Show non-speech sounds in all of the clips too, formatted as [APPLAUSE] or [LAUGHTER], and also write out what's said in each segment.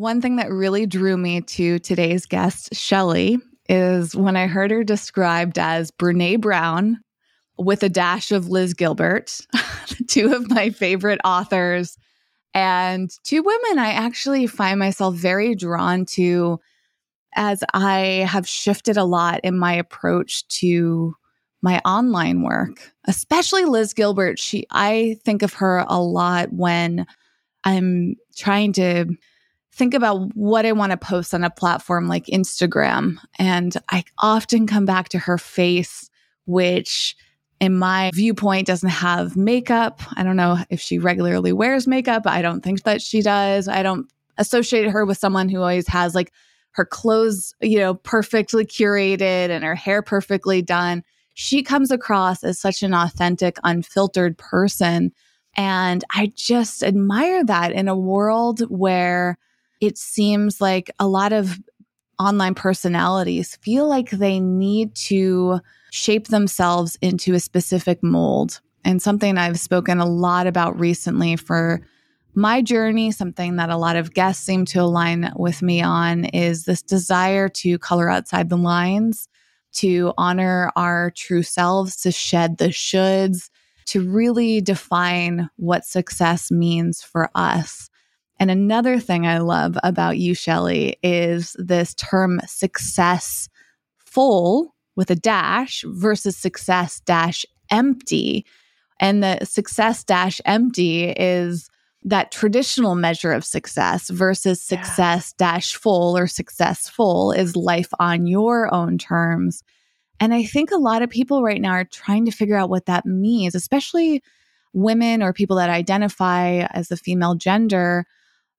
One thing that really drew me to today's guest, Shelly, is when I heard her described as Brene Brown with a dash of Liz Gilbert, [LAUGHS] two of my favorite authors, and two women I actually find myself very drawn to as I have shifted a lot in my approach to my online work, especially Liz Gilbert. She, I think of her a lot when I'm trying to think about what I want to post on a platform like Instagram. And I often come back to her face, which in my viewpoint doesn't have makeup. I don't know if she regularly wears makeup. I don't think that she does. I don't associate her with someone who always has like her clothes, you know, perfectly curated and her hair perfectly done. She comes across as such an authentic, unfiltered person. And I just admire that in a world where it seems like a lot of online personalities feel like they need to shape themselves into a specific mold. And something I've spoken a lot about recently for my journey, something that a lot of guests seem to align with me on, is this desire to color outside the lines, to honor our true selves, to shed the shoulds, to really define what success means for us. And another thing I love about you, Shelly, is this term success full with a dash versus success dash empty. And the success dash empty is that traditional measure of success versus success dash full or successful is life on your own terms. And I think a lot of people right now are trying to figure out what that means, especially women or people that identify as the female gender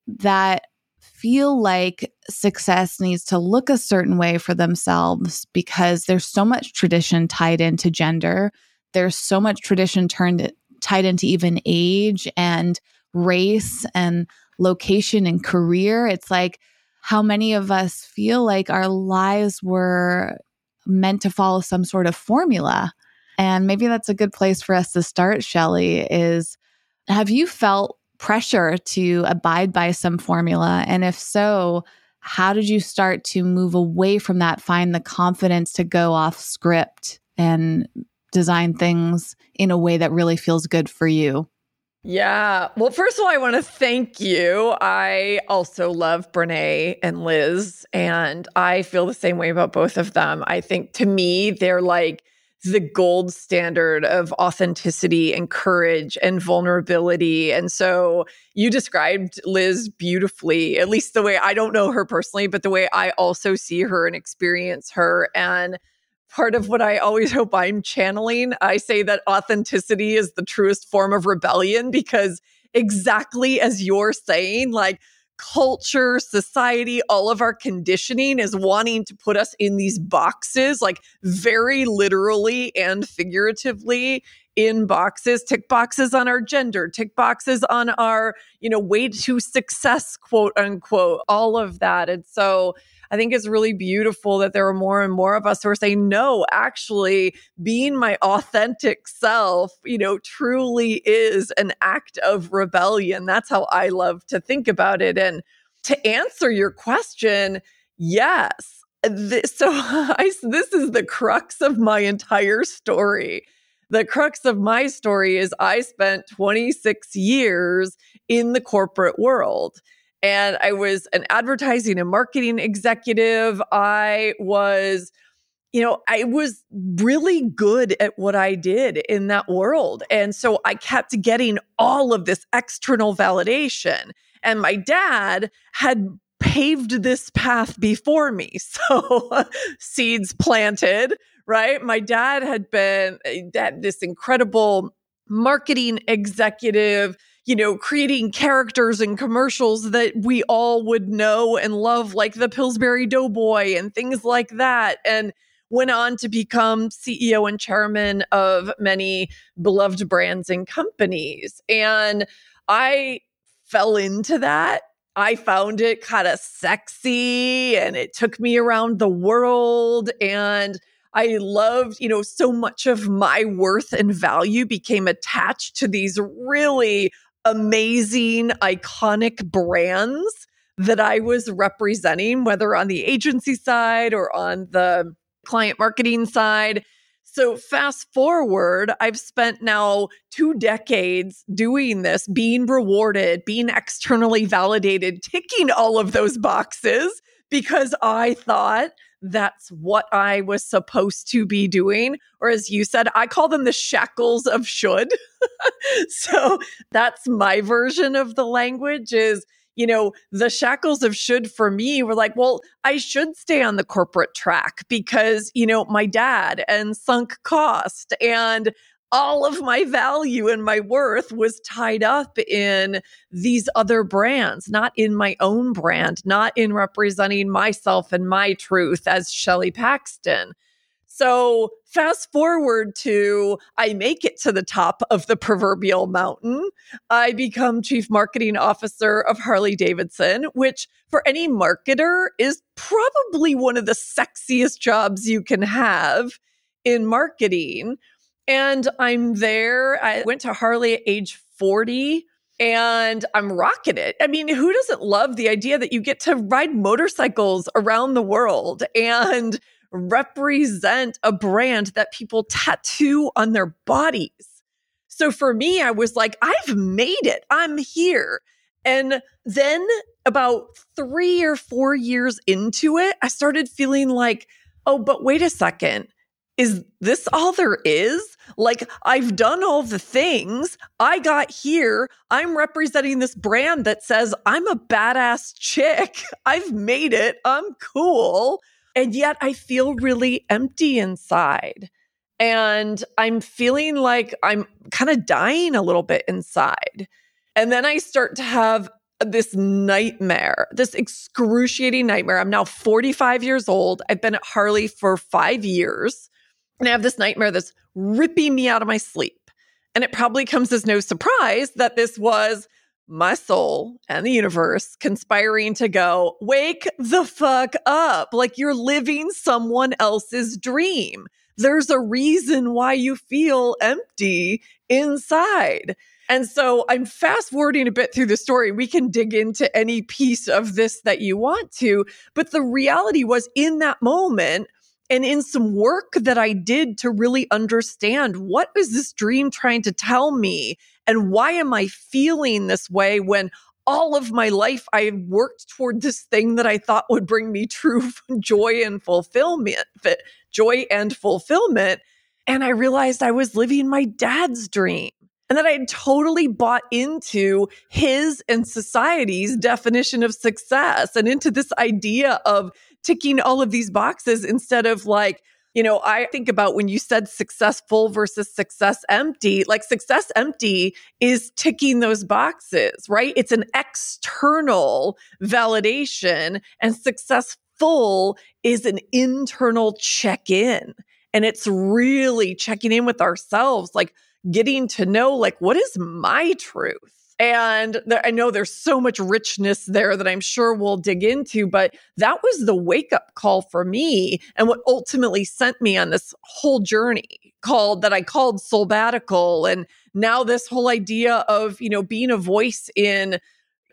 that feel like success needs to look a certain way for themselves because there's so much tradition tied into gender. There's so much tradition turned tied into even age and race and location and career. It's like how many of us feel like our lives were meant to follow some sort of formula. And maybe that's a good place for us to start, Shelly, is have you felt pressure to abide by some formula? And if so, how did you start to move away from that, find the confidence to go off script and design things in a way that really feels good for you? Yeah. Well, first of all, I want to thank you. I also love Brene and Liz, and I feel the same way about both of them. I think to me, they're like the gold standard of authenticity and courage and vulnerability. And so you described Liz beautifully, at least the way I don't know her personally, but the way I also see her and experience her. And part of what I always [LAUGHS] hope I'm channeling, I say that authenticity is the truest form of rebellion because exactly as you're saying, like, culture, society, all of our conditioning is wanting to put us in these boxes, like very literally and figuratively in boxes, tick boxes on our gender, tick boxes on our, you know, way to success, quote unquote, all of that. And so I think it's really beautiful that there are more and more of us who are saying, no, actually, being my authentic self, you know, truly is an act of rebellion. That's how I love to think about it. And to answer your question, yes. This, so [LAUGHS] I, this is the crux of my entire story. The crux of my story is I spent 26 years in the corporate world and I was an advertising and marketing executive. I was, you know, I was really good at what I did in that world. And so I kept getting all of this external validation. And my dad had paved this path before me. [LAUGHS] So seeds planted, right? My dad had been eh, that this incredible marketing executive you know, creating characters and commercials that we all would know and love, like the Pillsbury Doughboy and things like that. And went on to become CEO and chairman of many beloved brands and companies. And I fell into that. I found it kind of sexy and it took me around the world. And I loved, you know, so much of my worth and value became attached to these really amazing, iconic brands that I was representing, whether on the agency side or on the client marketing side. So, fast forward, I've spent now two decades doing this, being rewarded, being externally validated, ticking all of those boxes because I thought that's what I was supposed to be doing. Or as you said, I call them the shackles of should. [LAUGHS] so that's my version of the language is you know, the shackles of should for me were like, well, I should stay on the corporate track because, you know, my dad and sunk cost and all of my value and my worth was tied up in these other brands, not in my own brand, not in representing myself and my truth as Shelly Paxton. So, fast forward to I make it to the top of the proverbial mountain. I become chief marketing officer of Harley Davidson, which for any marketer is probably one of the sexiest jobs you can have in marketing. And I'm there. I went to Harley at age 40 and I'm rocking it. I mean, who doesn't love the idea that you get to ride motorcycles around the world and represent a brand that people tattoo on their bodies. So for me, I was like, I've made it. I'm here. And then about three or four years into it, I started feeling like, oh, but wait a second. Is this all there is? Like, I've done all the things. I got here. I'm representing this brand that says I'm a badass chick. [LAUGHS] I've made it. I'm cool. And yet I feel really empty inside. And I'm feeling like I'm kind of dying a little bit inside. And then I start to have this nightmare, this excruciating nightmare. I'm now 45 years old. I've been at Harley for five years. And I have this nightmare that's ripping me out of my sleep. And it probably comes as no surprise that this was my soul and the universe conspiring to go, wake the fuck up. Like you're living someone else's dream. There's a reason why you feel empty inside. And so I'm fast forwarding a bit through the story. We can dig into any piece of this that you want to. But the reality was in that moment, and in some work that I did to really understand what is this dream trying to tell me and why am I feeling this way when all of my life I worked toward this thing that I thought would bring me true [LAUGHS] joy and fulfillment, joy and fulfillment. And I realized I was living my dad's dream and that I had totally bought into his and society's definition of success and into this idea of ticking all of these boxes instead of like, you know, I think about when you said successful versus success empty, like success empty is ticking those boxes, right? It's an external validation and successful is an internal check in. And it's really checking in with ourselves, like getting to know, like, what is my truth? And there, I know there's so much richness there that I'm sure we'll dig into, but that was the wake up call for me and what ultimately sent me on this whole journey called that I called Soulbbatical. And now this whole idea of, you know, being a voice in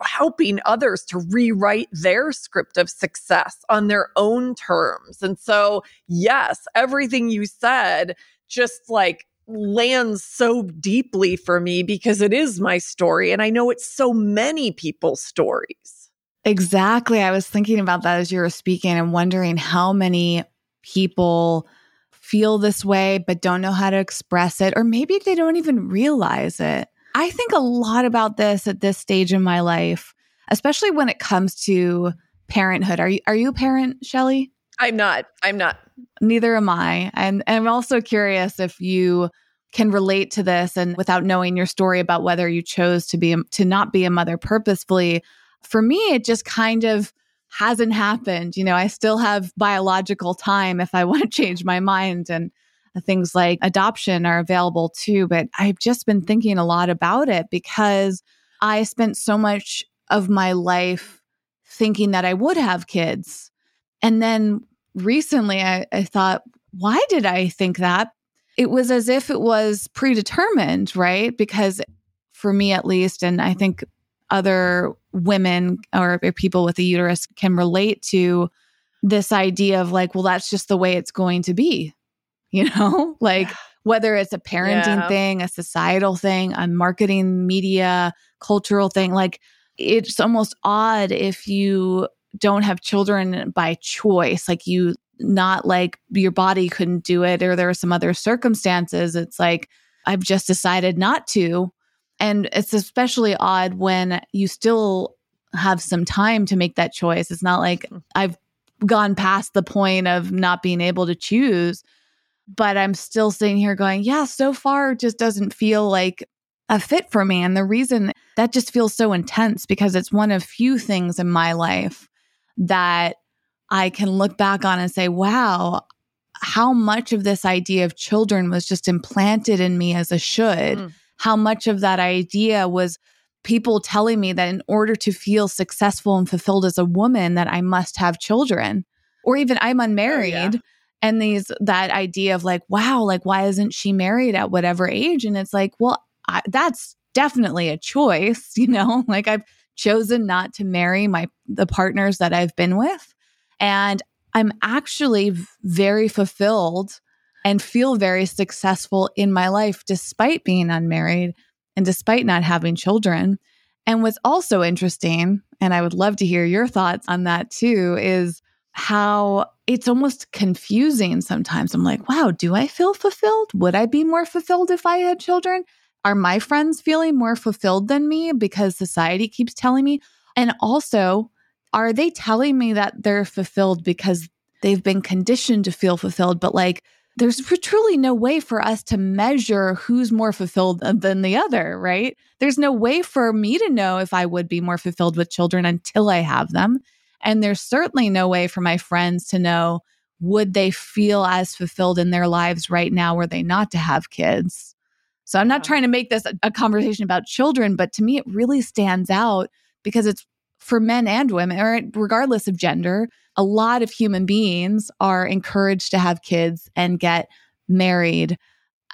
helping others to rewrite their script of success on their own terms. And so, yes, everything you said just like lands so deeply for me because it is my story. And I know it's so many people's stories. Exactly. I was thinking about that as you were speaking and wondering how many people feel this way but don't know how to express it, or maybe they don't even realize it. I think a lot about this at this stage in my life, especially when it comes to parenthood. Are you are you a parent, Shelly? I'm not. I'm not. Neither am I. And, and I'm also curious if you can relate to this and without knowing your story about whether you chose to be to not be a mother purposefully for me it just kind of hasn't happened you know i still have biological time if i [LAUGHS] want to change my mind and things like adoption are available too but i've just been thinking a lot about it because i spent so much of my life thinking that i would have kids and then recently I, I thought why did i think that it was as if it was predetermined, right? Because for me at least, and I think other women or people with a uterus can relate to this idea of like, well, that's just the way it's going to be, [LAUGHS] you know? [LAUGHS] like, whether it's a parenting yeah. thing, a societal thing, a marketing, media, cultural thing, like, it's almost odd if you don't have children by choice. Like, you not like your body couldn't do it or there are some other circumstances. It's like, I've just decided not to. And it's especially odd when you still have some time to make that choice. It's not like hmm. I've gone past the point of not being able to choose, but I'm still sitting here going, yeah, so far it just doesn't feel like a fit for me. And the reason that just feels so intense because it's one of few things in my life that I can look back on and say, wow, how much of this idea of children was just implanted in me as a should. Mm. How much of that idea was people telling me that in order to feel successful and fulfilled as a woman that I must have children or even I'm unmarried. Oh, yeah. And these that idea of like, wow, like why isn't she married at whatever age? And it's like, well, I, that's definitely a choice, [LAUGHS] you know? Like I've chosen not to marry my the partners that I've been with and I'm actually very fulfilled and feel very successful in my life despite being unmarried and despite not having children. And what's also interesting, and I would love to hear your thoughts on that too, is how it's almost confusing sometimes. I'm like, wow, do I feel fulfilled? Would I be more fulfilled if I had children? Are my friends feeling more fulfilled than me because society keeps telling me? And also, are they telling me that they're fulfilled because they've been conditioned to feel fulfilled? But like, there's truly no way for us to measure who's more fulfilled than the other, right? There's no way for me to know if I would be more fulfilled with children until I have them. And there's certainly no way for my friends to know would they feel as fulfilled in their lives right now were they not to have kids. So I'm not trying to make this a, conversation about children, but to me, it really stands out because it's for men and women, or regardless of gender, a lot of human beings are encouraged to have kids and get married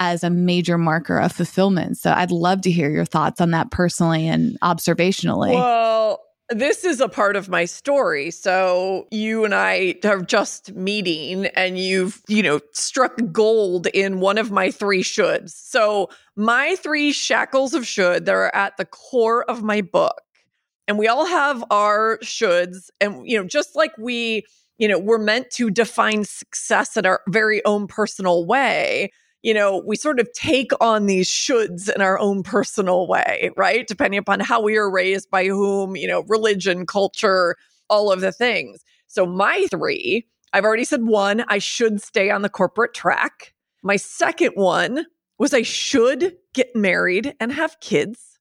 as a major marker of fulfillment. So I'd love to hear your thoughts on that personally and observationally. Well, this is a part of my story. So you and I are just meeting and you've, you know, struck gold in one of my three shoulds. So my three shackles of should that are at the core of my book and we all have our shoulds and you know just like we you know we're meant to define success in our very own personal way you know we sort of take on these shoulds in our own personal way right? Depending upon how we are raised by whom you know religion culture all of the things. So my three i've already said one i should stay on the corporate track. My second one was i should get married and have kids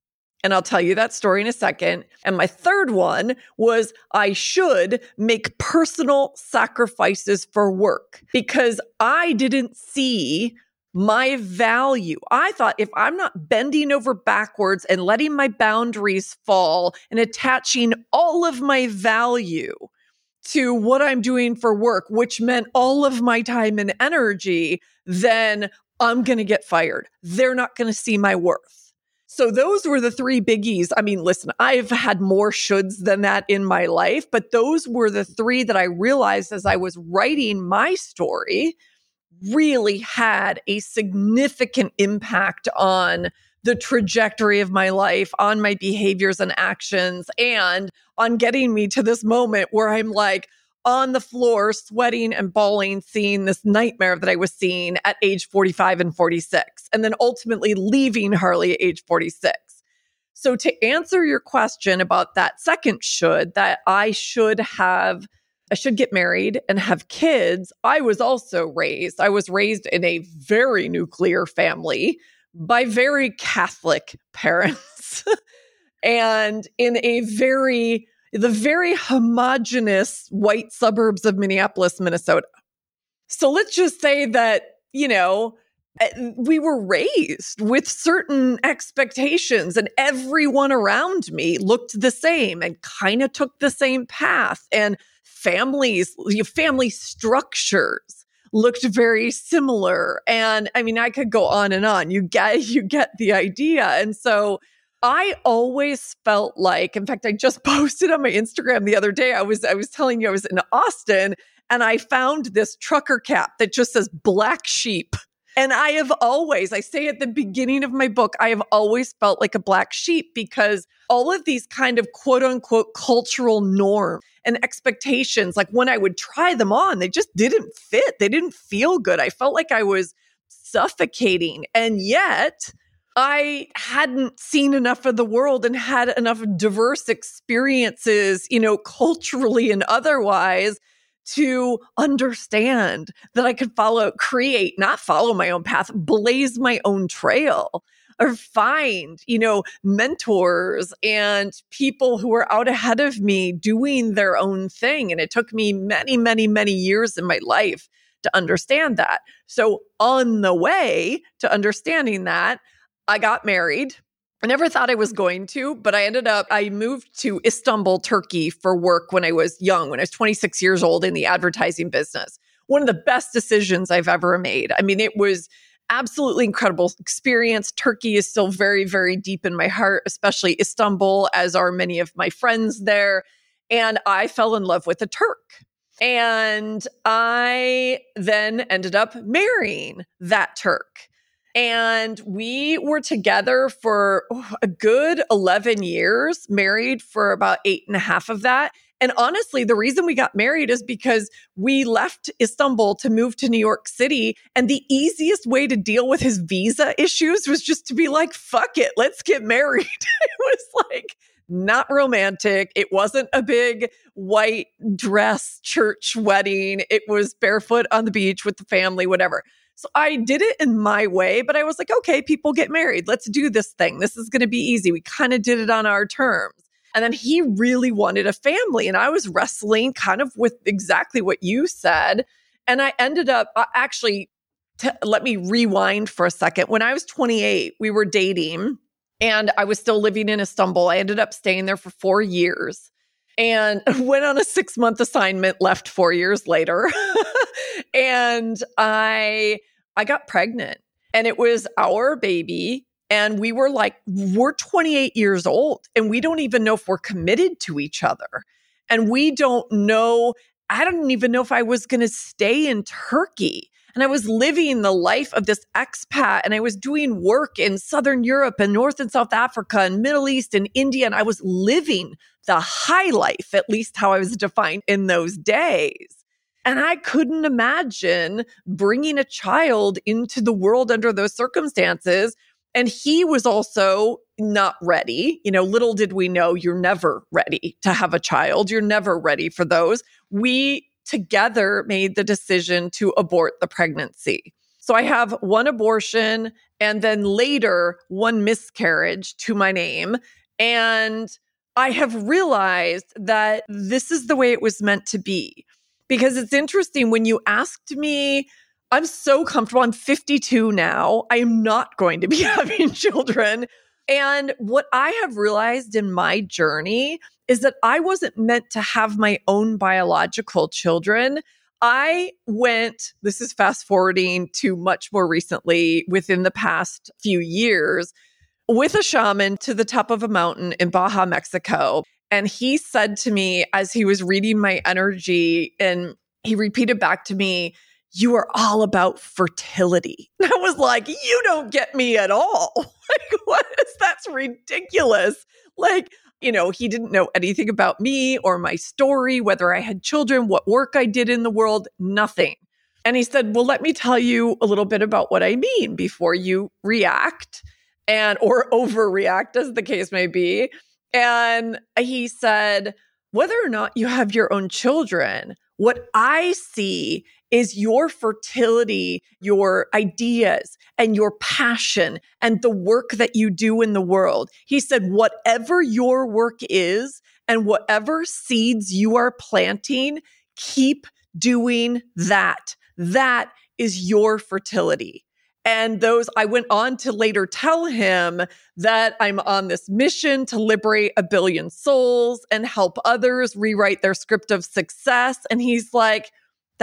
and I'll tell you that story in a second. And my third one was I should make personal sacrifices for work because I didn't see my value. I thought if I'm not bending over backwards and letting my boundaries fall and attaching all of my value to what I'm doing for work, which meant all of my time and energy, then I'm going to get fired. They're not going to see my worth. So those were the three biggies. I mean, listen, I've had more shoulds than that in my life, but those were the three that I realized as I was writing my story really had a significant impact on the trajectory of my life, on my behaviors and actions, and on getting me to this moment where I'm like, on the floor, sweating and bawling, seeing this nightmare that I was seeing at age 45 and 46, and then ultimately leaving Harley at age 46. So, to answer your question about that second should, that I should have I should get married and have kids. I was also raised, I was raised in a very nuclear family by very Catholic [LAUGHS] parents and in a very, the very homogenous white suburbs of Minneapolis, Minnesota. So let's just say that, you know, eh, we were raised with certain expectations and everyone around me looked the same and kind of took the same path and families family structures looked very similar. And i mean i could go on and on. You get [LAUGHS] you get the idea. And so I always felt like, in fact, I just [LAUGHS] posted on my Instagram the other day. I was I was telling you I was in Austin and I found this trucker cap that just says black sheep. And I have always, I say at the beginning of my book, I have always felt like a black sheep because all of these kind of quote unquote cultural norms and expectations, like when I would try them on, they just didn't fit. They didn't feel good. I felt like I was suffocating. And yet, I hadn't seen enough of the world and had enough diverse experiences, you know, culturally and otherwise to understand that I could follow, create, not follow my own path, blaze my own trail or find, you know, mentors and people who are out ahead of me doing their own thing. And it took me many, many, many years in my life to understand that. So, on the way to understanding that, I got married. I never thought I was mm-hmm. going to, but I ended up, I moved to Istanbul, Turkey for work when I was young, when I was 26 years old in the advertising business. One of the best decisions I've ever made. I mean, it was absolutely incredible experience. Turkey is still very, very deep in my heart, especially Istanbul, as are many of my friends there. And I fell in love with a Turk. And I then ended up marrying that Turk. And we were together for oh, a good 11 years, married for about eight and a half of that. And honestly, the reason we got married is because we left Istanbul to move to New York City. And the easiest way to deal with his visa issues was just to be like, fuck it, let's get married. [LAUGHS] it was like, not romantic. It wasn't a big white dress church wedding. It was barefoot on the beach with the family, whatever. So I did it in my way, but I was like, okay, people get married. Let's do this thing. This is going to be easy. We kind of did it on our terms. And then he really wanted a family. And I was wrestling kind of with exactly what you said. And I ended up uh, actually, t- let me rewind for a second. When I was 28, we were dating and I was still living in Istanbul. I ended up staying there for four years and [LAUGHS] went on a six month assignment, left four years later. [LAUGHS] and I I got pregnant and it was our baby and we were like we're 28 years old and we don't even know if we're committed to each other. And we don't know I don't even know if I was going to stay in Turkey. And I was living the life of this expat and I was doing work in Southern Europe and North and South Africa and Middle East and India. And I was living the high life, at least how I was defined in those days. And I couldn't imagine bringing a child into the world under those circumstances. And he was also not ready. You know, little did we know you're never ready to have a child. You're never ready for those. We together made the decision to abort the pregnancy. So I have one abortion and then later one miscarriage to my name. And I have realized that this is the way it was meant to be because it's interesting when you asked me I'm so comfortable. I'm 52 now. I am not going to be [LAUGHS] having children. And what I have realized in my journey is that I wasn't meant to have my own biological children. I went, this is fast forwarding to much more recently within the past few years, with a shaman to the top of a mountain in Baja, Mexico. And he said to me as he was reading my energy, and he repeated back to me, You are all about fertility. [LAUGHS] And I was like, You don't get me at all. [LAUGHS] like, what is that's ridiculous? Like, you know, he didn't know anything about me or my story, whether I had children, what work I did in the world, nothing. And he said, Well, let me tell you a little bit about what I mean before you react and or [LAUGHS] overreact as the case may be. And he said, whether or not you have your own children, what I see is your fertility, your ideas, and your passion, and the work that you do in the world. He said, whatever your work is, and whatever seeds you are planting, keep doing that. That is your fertility. And those, I went on to later tell him that I'm on this mission to liberate a billion souls and help others rewrite their script of success. And he's like,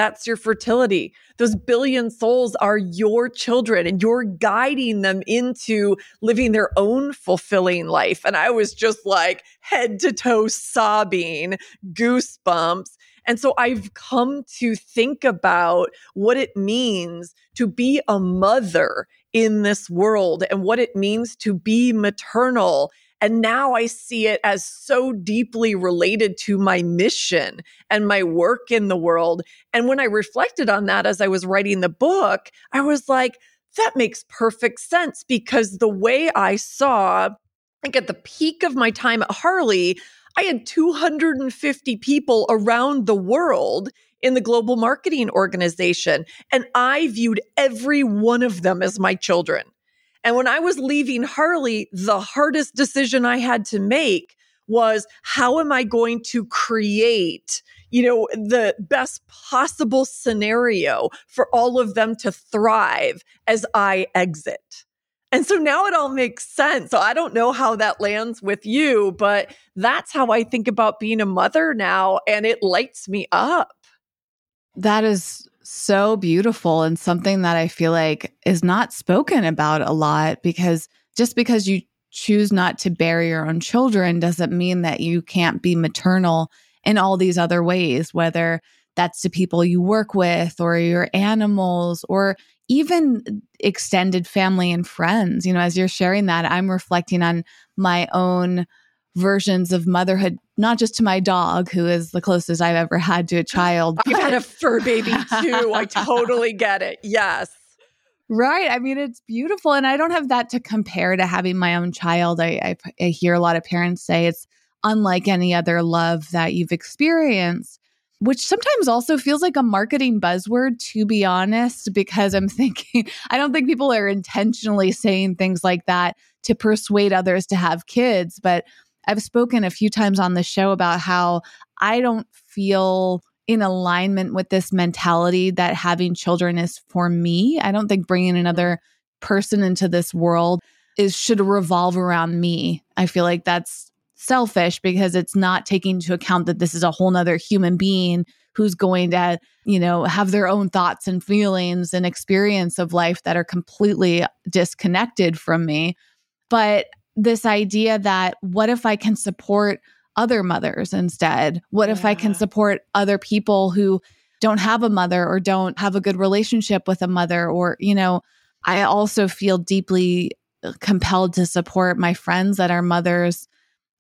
that's your fertility. Those billion souls are your children, and you're guiding them into living their own fulfilling life. And I was just like head to toe sobbing, goosebumps. And so I've come to think about what it means to be a mother in this world and what it means to be maternal. And now I see it as so deeply related to my mission and my work in the world. And when I reflected on that as I was writing the book, I was like, that makes perfect sense because the way I saw, like at the peak of my time at Harley, I had 250 people around the world in the global marketing organization, and I viewed every one of them as my children. And when I was leaving Harley, the hardest decision I had to make was how am I going to create, you know, the best possible scenario for all of them to thrive as I exit? And so now it all makes sense. So I don't know how that lands with you, but that's how I think about being a mother now. And it lights me up. That is so beautiful and something that I feel like is not spoken about a lot because just because you choose not to bear your own children doesn't mean that you can't be maternal in all these other ways, whether that's to people you work with or your animals or even extended family and friends. You know, as you're sharing that, I'm reflecting on my own versions of motherhood, not just to my dog, who is the closest I've ever had to a child. [LAUGHS] I've had a fur baby too. I [LAUGHS] totally get it. Yes. Right. I mean, it's beautiful. And I don't have that to compare to having my own child. I, I, I hear a lot of parents say it's unlike any other love that you've experienced which sometimes also feels like a marketing buzzword, to be honest, because I'm [LAUGHS] thinking, I don't think people are intentionally saying things like that to persuade others to have kids. But I've spoken a few times on the show about how I don't feel in alignment with this mentality that having children is for me. I don't think bringing mm-hmm. another person into this world is should revolve around me. I feel like that's selfish because it's not taking into account that this is a whole nother human being who's going to, you know, have their own thoughts and feelings and experience of life that are completely disconnected from me. But this idea that what if I can support other mothers instead? What yeah. if I can support other people who don't have a mother or don't have a good relationship with a mother? Or, you know, I also feel deeply uh, compelled to support my friends that are mothers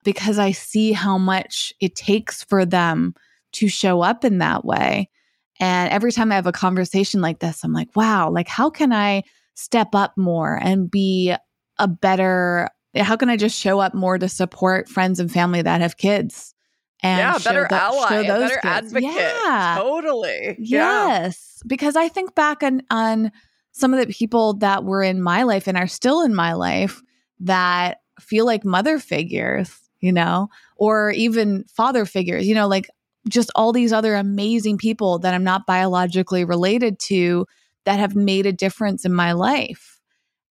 because I see how much it takes for them to show up in that way. And every time I have a conversation like this, I'm like, wow, like how can I step up more and be a better how can I just show up more to support friends and family that have kids? And yeah, better the, ally, better kids. advocate. Yeah, totally. Yes, yeah. because I think back on on some of the people that were in my life and are still in my life that feel like mother figures you know, or even father figures, you know, like just all these other amazing people that I'm not biologically related to that have made a difference in my life.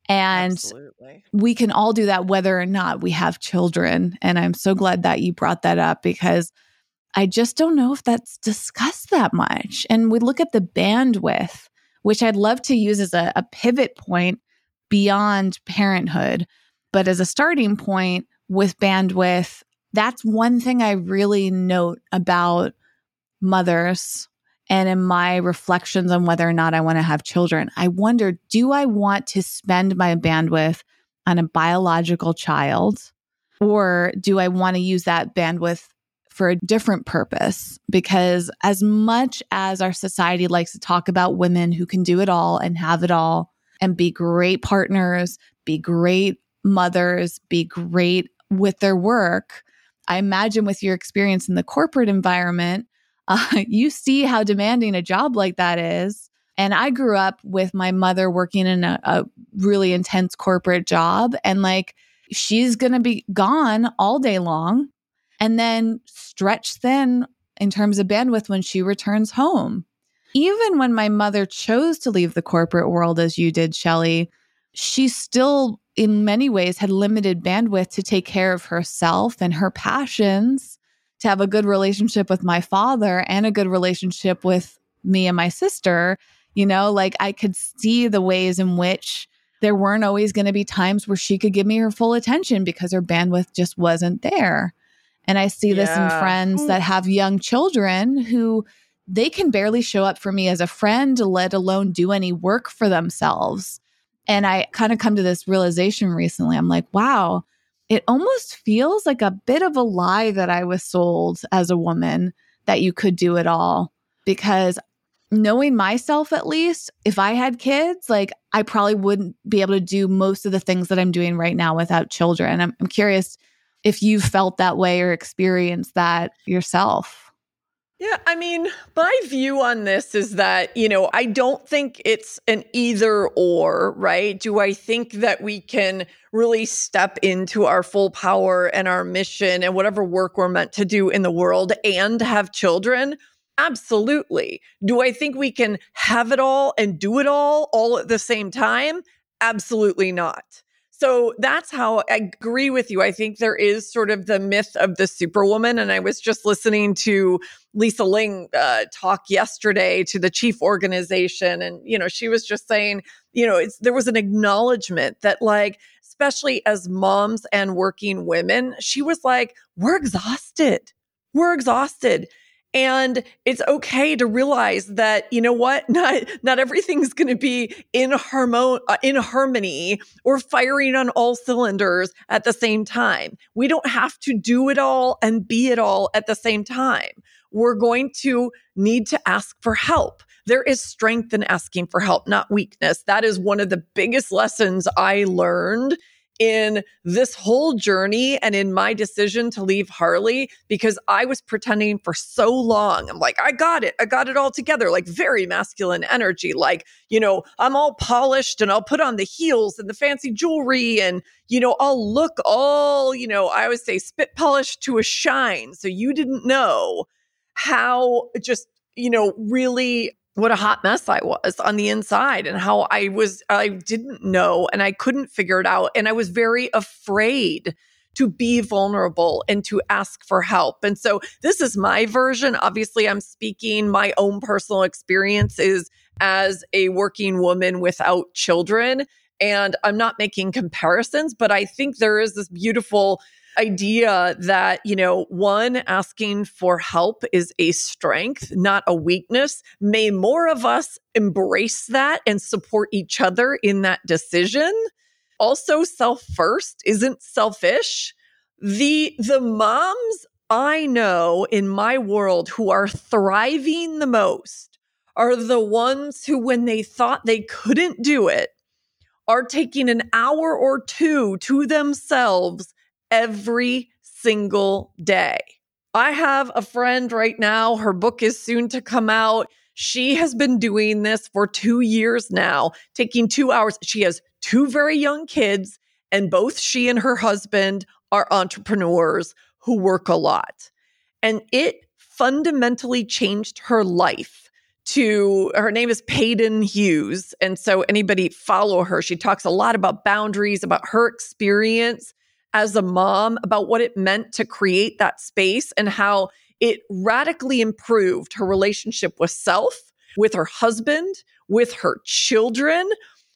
And Absolutely. we can all do that whether or not we have children. And I'm so glad that you brought that up because I just don't know if that's discussed that much. And we look at the bandwidth, which I'd love to use as a, a pivot point beyond parenthood. But as a starting point, with bandwidth, that's one thing I really note about mothers and in my reflections on whether or not I want to have children. I wonder do I want to spend my bandwidth on a biological child or do I want to use that bandwidth for a different purpose? Because as much as our society likes to talk about women who can do it all and have it all and be great partners, be great mothers, be great with their work, I imagine with your experience in the corporate environment, uh, [LAUGHS] you see how demanding a job like that is. And I grew up with my mother working in a, a really intense corporate job. And like, she's going to be gone all day long and then stretched thin in terms of bandwidth when she returns home. Even when my mother chose to leave the corporate world, as you did, Shelly, she still, in many ways, had limited bandwidth to take care of herself and her passions, to have a good relationship with my father and a good relationship with me and my sister. You know, like I could see the ways in which there weren't always going to be times where she could give me her full attention because her bandwidth just wasn't there. And I see this in friends that have young children who they can barely show up for me as a friend, let alone do any work for themselves. And I kind of come to this realization recently. I'm like, wow, it almost feels like a bit of a lie that I was sold as a woman that you could do it all. Because knowing myself, at least, if I had kids, like I probably wouldn't be able to do most of the things that I'm doing right now without children. I'm, I'm curious if you felt that way or experienced that yourself. Yeah, I mean, my view on this is that, you know, I don't think it's an either or, right? Do I think that we can really step into our full power and our mission and whatever work we're meant to do in the world and have children? Absolutely. Do I think we can have it all and do it all all at the same time? Absolutely not. So that's how I agree with you. I think there is sort of the myth of the superwoman. And I was just listening to Lisa Ling uh, talk yesterday to the chief organization. And, you know, she was just saying, you know, there was an acknowledgement that, like, especially as moms and working women, she was like, we're exhausted. We're exhausted. And it's okay to realize that, you know what, [LAUGHS] not, not everything's going to be in, harmo- uh, in harmony or firing on all cylinders at the same time. We don't have to do it all and be it all at the same time. We're going to need to ask for help. There is strength in asking for help, not weakness. That is one of the biggest lessons I learned in this whole journey and in my decision to leave Harley because I was pretending for so long. I'm like, I got it. I got it all together, like very masculine energy. Like, you know, I'm all polished and I'll put on the heels and the fancy jewelry and, you know, I'll look all, you know, I always say spit polished to a shine. So you didn't know how just, you know, really what a hot mess I was on the inside and how I was, I didn't know and I couldn't figure it out. And I was very afraid to be vulnerable and to ask for help. And so this is my version. Obviously, I'm speaking my own personal experiences as a working woman without children. And I'm not making comparisons, but I think there is this beautiful idea that, you know, one, asking for help is a strength, not a weakness. May more of us embrace that and support each other in that decision. Also, self first isn't selfish. The, the moms I know in my world who are thriving the most are the ones who, when they thought they couldn't do it, are taking an hour or two to themselves every single day. I have a friend right now, her book is soon to come out. She has been doing this for two years now, taking two hours. She has two very young kids, and both she and her husband are entrepreneurs who work a lot. And it fundamentally changed her life to her name is Payton Hughes. And so anybody follow her. She talks a lot about boundaries, about her experience as a mom about what it meant to create that space and how it radically improved her relationship with self, with her husband, with her children,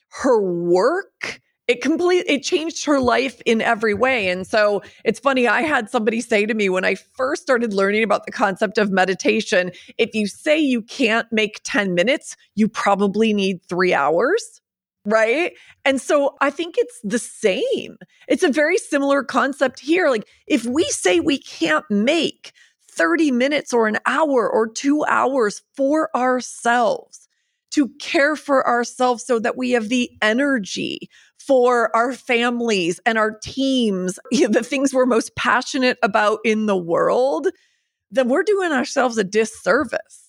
her work. It complete it changed her life in every way. And so it's funny, I had somebody say to me when I first started learning about the concept of meditation, if you say you can't make 10 minutes, you probably need 3 hours right? And so I think it's the same. It's a very similar concept here. Like if we say we can't make 30 minutes or an hour or two hours for ourselves to care for ourselves so that we have the energy for our families and our teams, [LAUGHS] the things we're most passionate about in the world, then we're doing ourselves a disservice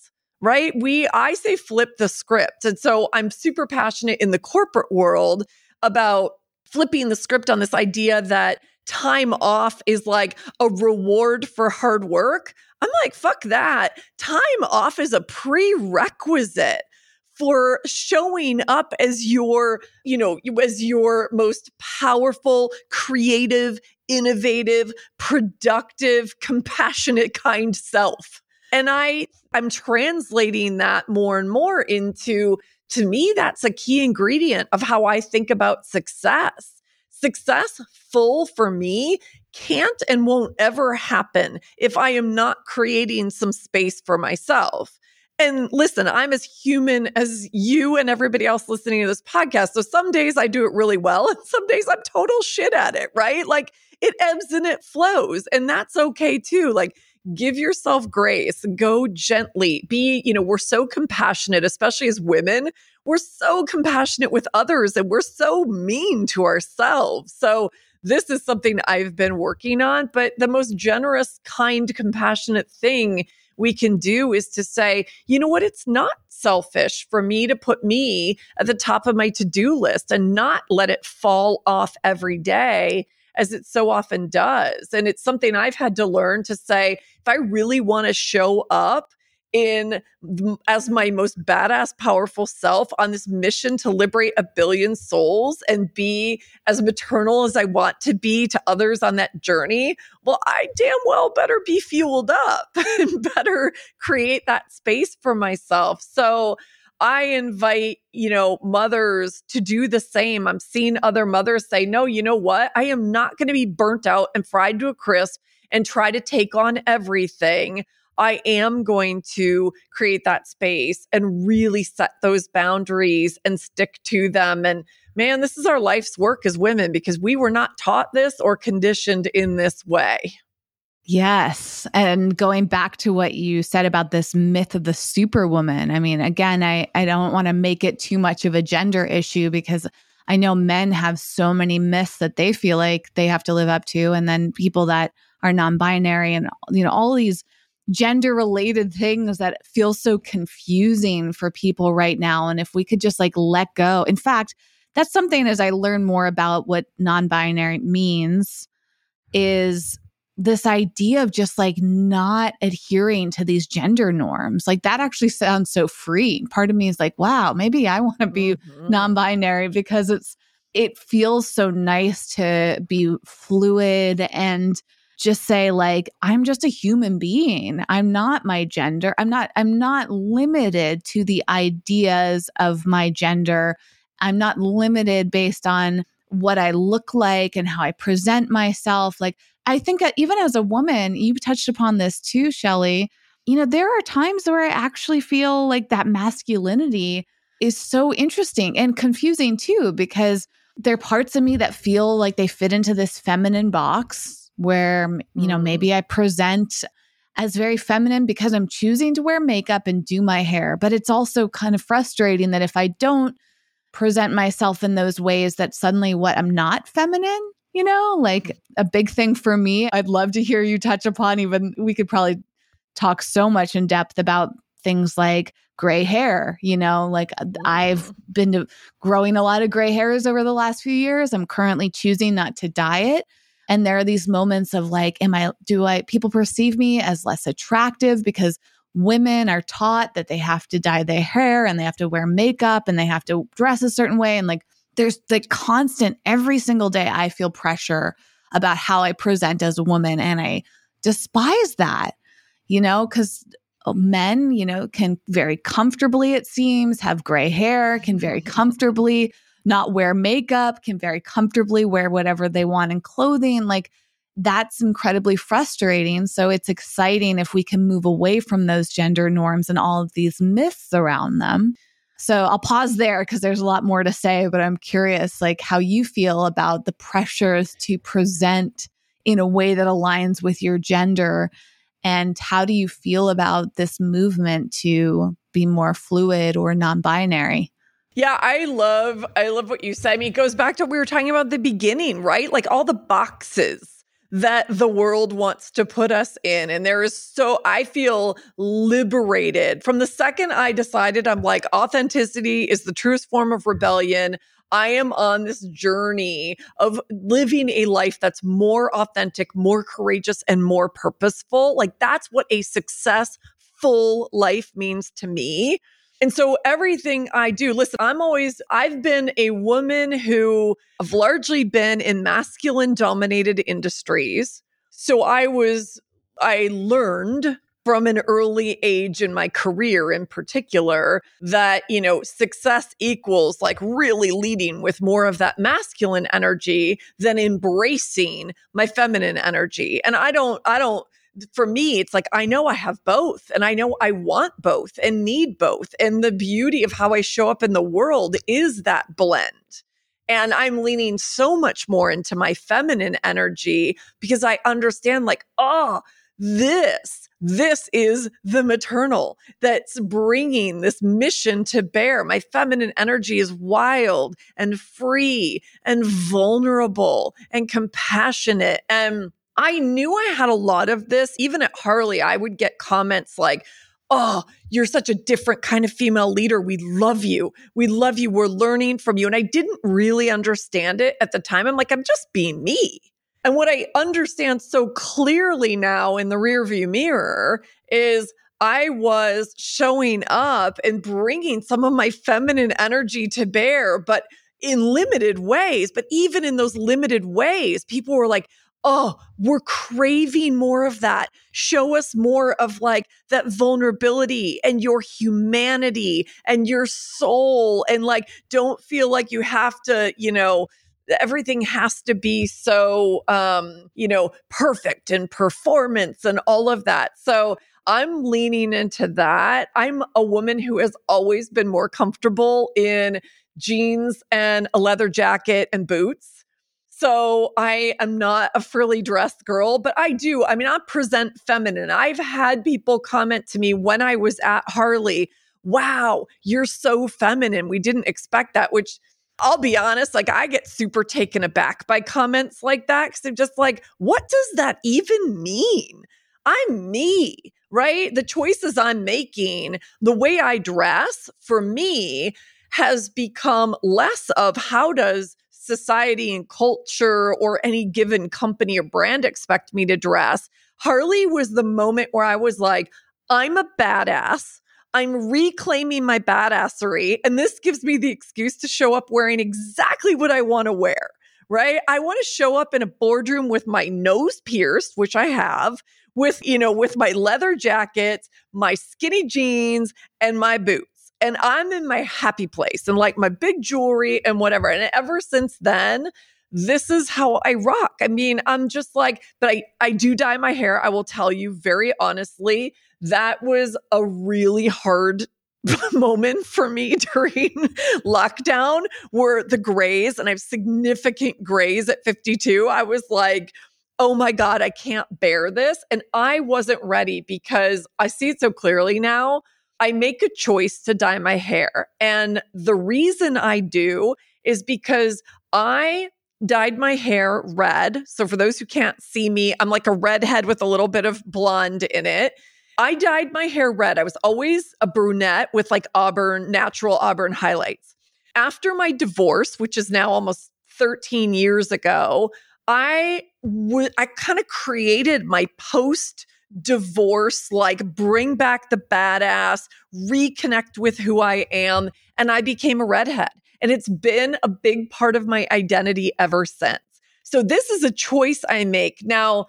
right? We, I say flip the script. And so I'm super passionate in the corporate world about flipping the script on this idea that time off is like a reward for hard work. I'm like, fuck that. Time off is a prerequisite for showing up as your, you know, as your most powerful, creative, innovative, productive, compassionate, kind self. And I I'm translating that more and more into to me that's a key ingredient of how I think about success. Success full for me can't and won't ever happen if I am not creating some space for myself. And listen, I'm as human as you and everybody else listening to this podcast. So some days I do it really well, and some days I'm total shit at it, right? Like it ebbs and it flows. And that's okay too. Like give yourself grace, go gently, be, you know, we're so compassionate, especially as women. We're so compassionate with others and we're so mean to ourselves. So, this is something I've been working on, but the most generous, kind, compassionate thing we can do is to say, you know what? It's not selfish for me to put me at the top of my to do list and not let it fall off every day as it so often does. And it's something I've had to learn to say, if I really want to show up, in as my most badass powerful self on this mission to liberate a billion souls and be as maternal as I want to be to others on that journey well I damn well better be fueled up [LAUGHS] and better create that space for myself so I invite, you know, mothers to do the same. I'm seeing other mothers say, no, you know what? I am not going to be burnt out and fried to a crisp and try to take on everything. I am going to create that space and really set those boundaries and stick to them. And man, this is our life's work as women because we were not taught this or conditioned in this way. Yes. And going back to what you said about this myth of the superwoman, I mean, again, I, I don't want to make it too much of a gender issue because I know men have so many myths that they feel like they have to live up to. And then people that are non binary and, you know, all these gender related things that feel so confusing for people right now. And if we could just like let go, in fact, that's something as I learn more about what non binary means is this idea of just like not adhering to these gender norms. Like that actually sounds so free. Part of me is like, wow, maybe I want to be mm-hmm. non-binary because it's it feels so nice to be fluid and just say like I'm just a human being. I'm not my gender. I'm not I'm not limited to the ideas of my gender. I'm not limited based on what I look like and how I present myself. Like I think that even as a woman, you touched upon this too, Shelly. You know, there are times where I actually feel like that masculinity is so interesting and confusing too, because there are parts of me that feel like they fit into this feminine box where, you know, mm-hmm. maybe I present as very feminine because I'm choosing to wear makeup and do my hair. But it's also kind of frustrating that if I don't present myself in those ways, that suddenly what I'm not feminine you know, like a big thing for me. I'd love to hear you touch upon even we could probably talk so much in depth about things like gray hair, you know, like uh, I've been growing a lot of gray hairs over the last few years. I'm currently choosing not to dye it. And there are these moments of like, am I, do I, people perceive me as less attractive because women are taught that they have to dye their hair and they have to wear makeup and they have to dress a certain way. And like, there's the constant every single day I feel pressure about how I present as a woman and I despise that, you know, cuz uh, men, you know, can very comfortably it seems have gray hair, can very mm-hmm. comfortably not wear makeup, can very comfortably wear whatever they want in clothing like that's incredibly frustrating. So it's exciting if we can move away from those gender norms and all of these myths around them. So I'll pause there because there's a lot more to say, but I'm curious like how you feel about the pressures to present in a way that aligns with your gender and how do you feel about this movement to be more fluid or non binary. Yeah, I love I love what you said. I mean, it goes back to what we were talking about the beginning, right? Like all the boxes that the world wants to put us in. And there is so, I feel liberated from the second I decided I'm like, authenticity is the truest form of rebellion. I am on this journey of living a life that's more authentic, more courageous, and more purposeful. Like that's what a successful life means to me. And so everything I do, listen, I'm always, I've been a woman who have largely been in masculine dominated industries. So I was, I learned from an early age in my career in particular that you know success equals like really leading with more of that masculine energy than embracing my feminine energy and i don't i don't for me, it's like I know I have both and I know I want both and need both. And the beauty of how I show up in the world is that blend. And I'm leaning so much more into my feminine energy because I understand, like, oh, this, this is the maternal that's bringing this mission to bear. My feminine energy is wild and free and vulnerable and compassionate. And I knew I had a lot of this. Even at Harley, I would get comments like, Oh, you're such a different kind of female leader. We love you. We love you. We're learning from you. And I didn't really understand it at the time. I'm like, I'm just being me. And what I understand so clearly now in the rearview mirror is I was showing up and bringing some of my feminine energy to bear, but in limited ways. But even in those limited ways, people were like, oh, we're craving more of that. Show us more of like that vulnerability and your humanity and your soul. And like, don't feel like you have to, you know, everything has to be so um you know perfect and performance and all of that so i'm leaning into that i'm a woman who has always been more comfortable in jeans and a leather jacket and boots so I am not a frilly dressed girl, but I do. I mean, I present feminine. I've had people comment to me when I was at Harley, wow, you're so feminine. We didn't expect that, which I'll be honest, like I get super taken aback by comments like that because I'm just like, what does that even mean? I'm me, right? The choices I'm making, the way I dress for me has become less of how does society and culture or any given company or brand expect me to dress. Harley was the moment where I was like, I'm a badass. I'm reclaiming my badassery. And this gives me the excuse to show up wearing exactly what I want to wear, right? I want to show up in a boardroom with my nose pierced, which I have, with, you know, with my leather jackets, my skinny jeans, and my boots and I'm in my happy place and like my big jewelry and whatever. And ever since then, this is how I rock. I mean, I'm just like, but I, I do dye my hair. I will tell you very honestly, that was a really hard [LAUGHS] moment for me [LAUGHS] during lockdown were the grays, and I have significant grays at 52. I was like, oh my God, I can't bear this. And I wasn't ready because I see it so clearly now. I make a choice to dye my hair. And the reason I do is because I dyed my hair red. So for those who can't see me, I'm like a redhead with a little bit of blonde in it. I dyed my hair red. I was always a brunette with like auburn, natural auburn highlights. After my divorce, which is now almost 13 years ago, I I kind of created my post divorce, like bring back the badass, reconnect with who I am. And I became a redhead. And it's been a big part of my identity ever since. So this is a choice I make. Now,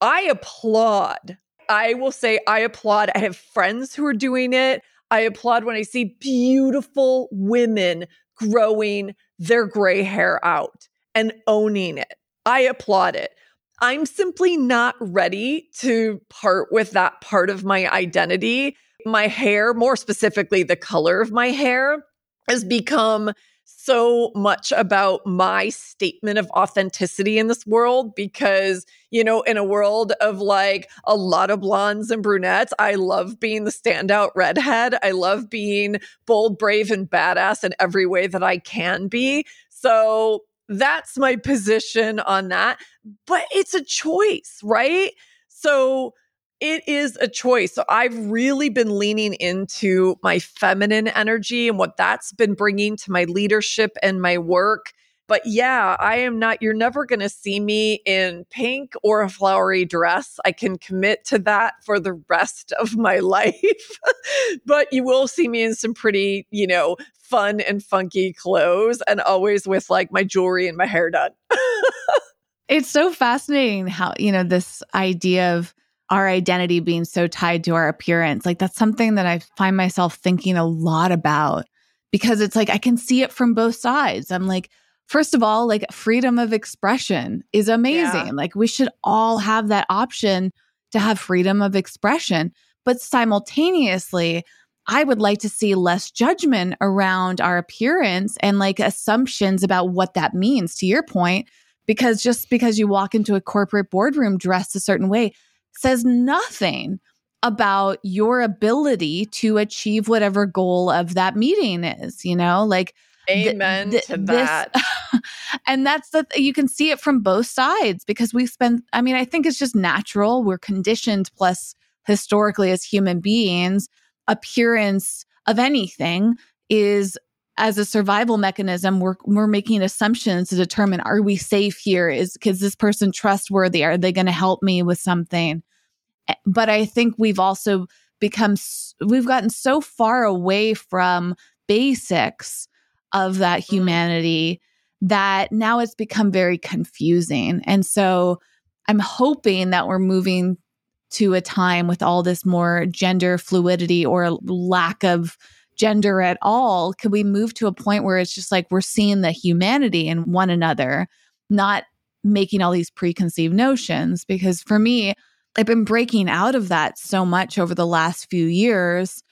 I applaud. I will say I applaud. I have friends who are doing it. I applaud when I see beautiful women growing their gray hair out and owning it. I applaud it. I'm simply not ready to part with that part of my identity. My hair, more specifically, the color of my hair, has become so much about my statement of authenticity in this world because, you know, in a world of like a lot of blondes and brunettes, I love being the standout redhead. I love being bold, brave, and badass in every way that I can be. So that's my position on that. But it's a choice, right? So, it is a choice. So I've really been leaning into my feminine energy and what that's been bringing to my leadership and my work. But yeah, I am not, you're never going to see me in pink or a flowery dress. I can commit to that for the rest of my [LAUGHS] life. but you will see me in some pretty, you know, fun and funky clothes and always with like my jewelry and my hair done. [LAUGHS] it's so fascinating how, you know, this idea of, our identity being so tied to our appearance. Like that's something that I find myself thinking a lot about because it's like I can see it from both sides. I'm like, first of all, like freedom of expression is amazing. Yeah. Like we should all have that option to have freedom of expression. But simultaneously, I would like to see less judgment around our appearance and like assumptions about what that means, to your point. Because just because you walk into a corporate boardroom dressed a certain way says nothing about your ability to achieve whatever goal of that meeting is, you know, like amen th- th- to that. This, [LAUGHS] and that's the you can see it from both sides because we spend I mean, I think it's just natural. We're conditioned plus historically as human beings, appearance of anything is as a survival mechanism, we're we're making assumptions to determine are we safe here? Is is this person trustworthy? Are they going to help me with something? Eh, but I think we've also become we've gotten so far away from basics of that mm. humanity that now it's become very confusing. And so I'm hoping that we're moving to a time with all this more gender fluidity or lack of gender at all. Could we move to a point where it's just like we're seeing the humanity in one another, not making all these preconceived notions? Because for me, I've been breaking out of that so much over the last few years.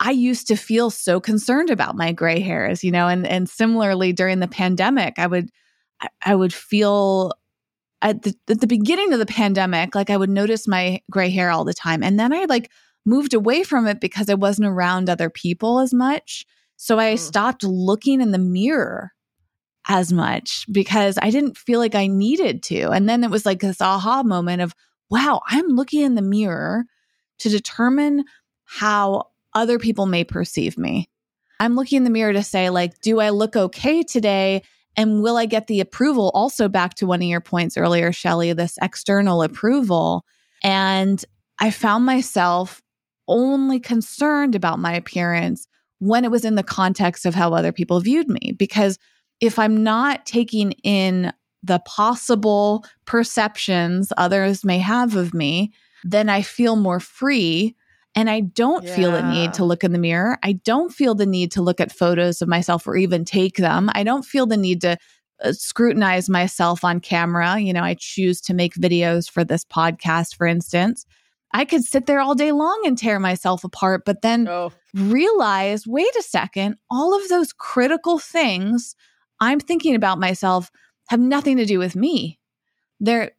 I used to feel so concerned about my gray hairs, you know, and and similarly during the pandemic, I would I would feel at the, at the beginning of the pandemic, like I would notice my gray hair all the time, and then I like moved away from it because I wasn't around other people as much. So I mm. stopped looking in the mirror as much because I didn't feel like I needed to. And then it was like this aha moment of wow, I'm looking in the mirror to determine how other people may perceive me. I'm looking in the mirror to say, like, do I look okay today? And will I get the approval? Also, back to one of your points earlier, Shelly, this external approval. And I found myself only concerned about my appearance when it was in the context of how other people viewed me. Because if I'm not taking in the possible perceptions others may have of me, then I feel more free. And I don't yeah. feel the need to look in the mirror. I don't feel the need to look at photos of myself or even take them. I don't feel the need to uh, scrutinize myself on camera. You know, I choose to make videos for this podcast, for instance. I could sit there all day long and tear myself apart, but then oh. realize wait a second, all of those critical things I'm thinking about myself have nothing to do with me. They're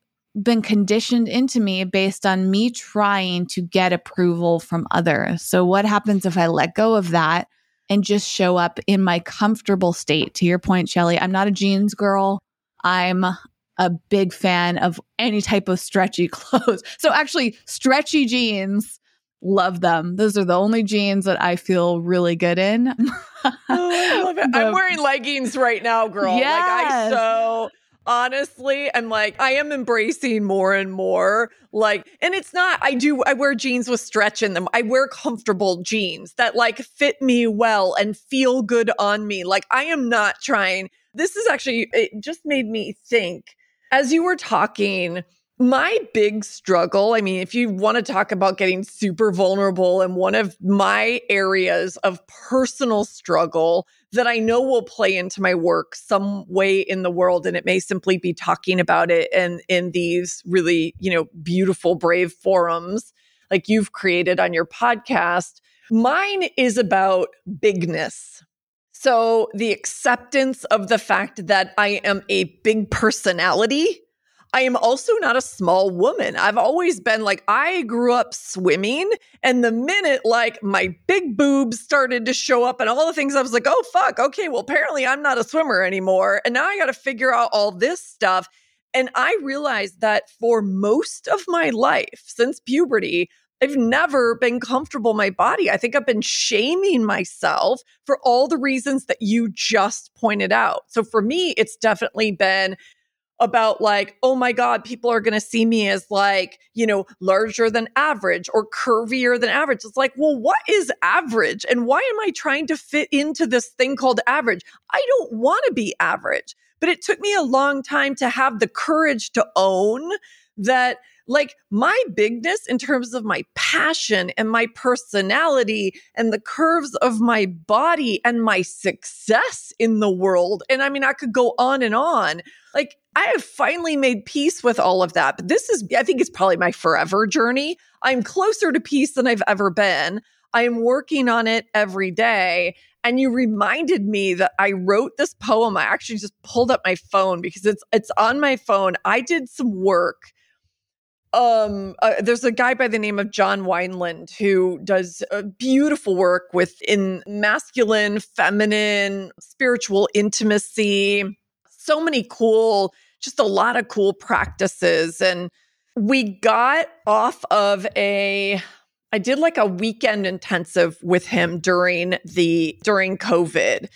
been conditioned into me based on me trying to get approval from others. So, what happens if I let go of that and just show up in my comfortable state? To your point, Shelly, I'm not a jeans girl. I'm a big fan of any type of stretchy [LAUGHS] clothes. So, actually, stretchy jeans, love them. Those are the only jeans that I feel really good in. [LAUGHS] oh, I love it. I'm wearing leggings right now, girl. Yes. Like I so honestly i'm like i am embracing more and more like and it's not i do i wear jeans with stretch in them. I wear comfortable jeans that like fit me well and feel good on me. Like i am not trying this is actually it just made me think as you were talking my big struggle, I mean, if you want to talk about getting super vulnerable, and one of my areas of personal struggle that I know will play into my work some way in the world, and it may simply be talking about it and in these really, you know, beautiful, brave forums like you've created on your podcast. Mine is about bigness. So the acceptance of the fact that I am a big personality I am also not a small woman. I've always been like, I grew up swimming. And the minute like my big boobs started to show up and all the things, I was like, oh, fuck. Okay. Well, apparently I'm not a swimmer anymore. And now I got to figure out all this stuff. And I realized that for most of my life since puberty, I've never been comfortable in my body. I think I've been shaming myself for all the reasons that you just pointed out. So for me, it's definitely been about like, oh my God, people are going to see me as like, you know, larger than average or curvier than average. It's like, well, what is average? And why am I trying to fit into this thing called average? I don't want to be average. But it took me a long time to have the courage to own that like my bigness in terms of my passion and my personality and the curves of my body and my success in the world. And I mean, I could go on and on. Like, I have finally made peace with all of that. But this is, I think it's probably my forever journey. I'm closer to peace than I've ever been. I am working on it every day. And you reminded me that I wrote this poem. I actually just pulled up my phone because it's it's on my phone. I did some work um uh, there's a guy by the name of John Wineland who does uh, beautiful work within masculine, feminine, spiritual intimacy. So many cool, just a lot of cool practices and we got off of a I did like a weekend intensive with him during the during COVID.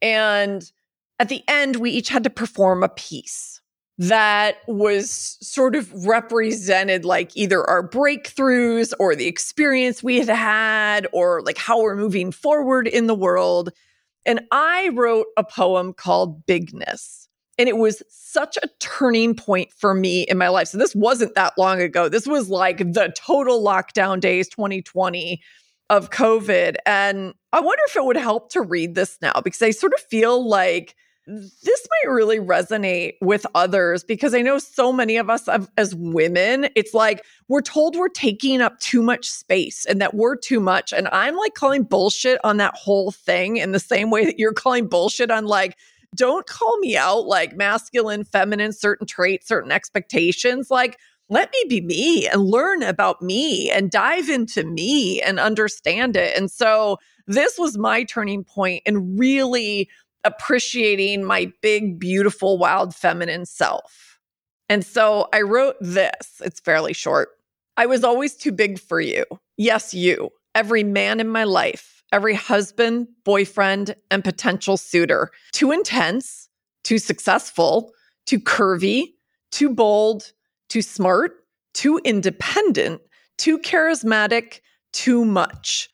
And at the end we each had to perform a piece that was sort of represented like either our breakthroughs or the experience we had had or like how we're moving forward in the world. And I wrote a poem called Bigness. And it was such a turning point for me in my life. So this wasn't that long ago. This was like the total lockdown days 2020 of COVID. And I wonder if it would help to read this now because I sort of feel like this might really resonate with others because I know so many of us as women, it's like we're told we're taking up too much space and that we're too much. And I'm like calling bullshit on that whole thing in the same way that you're calling bullshit on like, don't call me out like masculine, feminine, certain traits, certain expectations. Like, let me be me and learn about me and dive into me and understand it. And so this was my turning point and really appreciating my big, beautiful, wild feminine self. And so I wrote this. It's fairly short. I was always too big for you. Yes, you. Every man in my life, every husband, boyfriend, and potential suitor. Too intense, too successful, too curvy, too bold, too smart, too independent, too charismatic, too much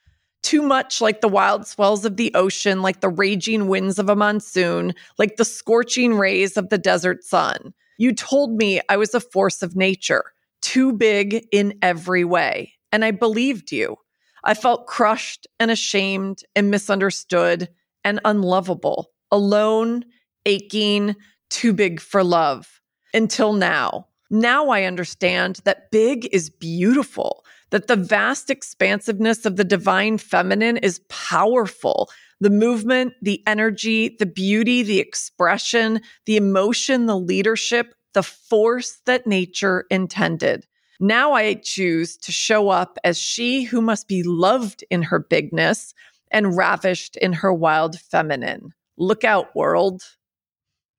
too much like the wild swells of the ocean, like the raging winds of a monsoon, like the scorching rays of the desert sun. You told me I was a force of nature, too big in every way. And I believed you. I felt crushed and ashamed and misunderstood and unlovable, alone, aching, too big for love. Until now. Now I understand that big is beautiful that the vast expansiveness of the divine feminine is powerful. The movement, the energy, the beauty, the expression, the emotion, the leadership, the force that nature intended. Now I choose to show up as she who must be loved in her bigness and ravished in her wild feminine. Look out, world.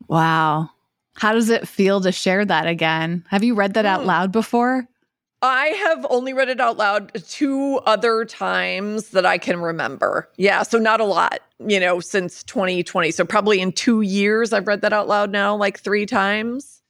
Wow. How does it feel to share that again? Have you read that out hmm. loud before? I have only read it out loud two other times that I can remember. Yeah, so not a lot, you know, since 2020. So probably in two years, I've read that out loud now like three times,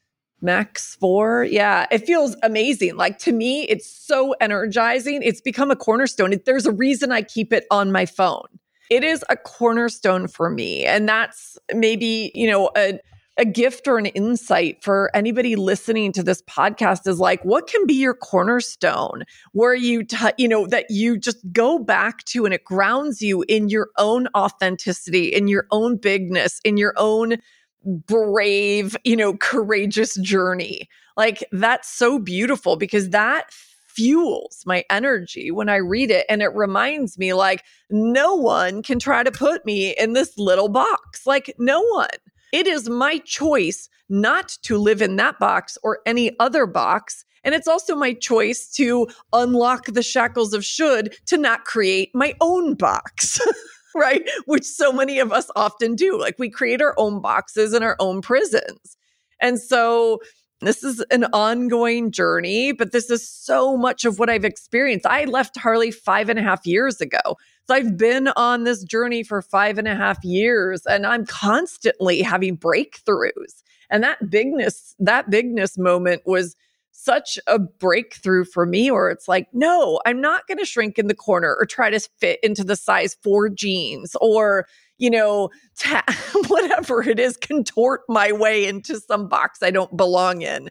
max four. Yeah, it feels amazing. Like to me, it's so energizing. It's become a cornerstone. There's a reason I keep it on my phone. It is a cornerstone for me. And that's maybe, you know, a a gift or an insight for anybody listening to this podcast is like what can be your cornerstone where you t- you know that you just go back to and it grounds you in your own authenticity in your own bigness in your own brave you know courageous journey like that's so beautiful because that fuels my energy when I read it. And it reminds me, like, no one can try to put me in this little box. Like, no one. It is my choice not to live in that box or any other box. And it's also my choice to unlock the shackles of should to not create my own box. [LAUGHS] right? Which so many of us often do. Like we create our own boxes and our own prisons. And so this is an ongoing journey, but this is so much of what I've experienced. I left Harley five and a half years ago. So I've been on this journey for five and a half years and I'm constantly having breakthroughs. And that bigness, that bigness moment was such a breakthrough for me where it's like, no, I'm not going to shrink in the corner or try to fit into the size four jeans or, you know, ta- [LAUGHS] whatever it is, contort my way into some box I don't belong in.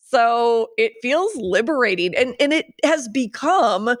So it feels liberating and, and it has become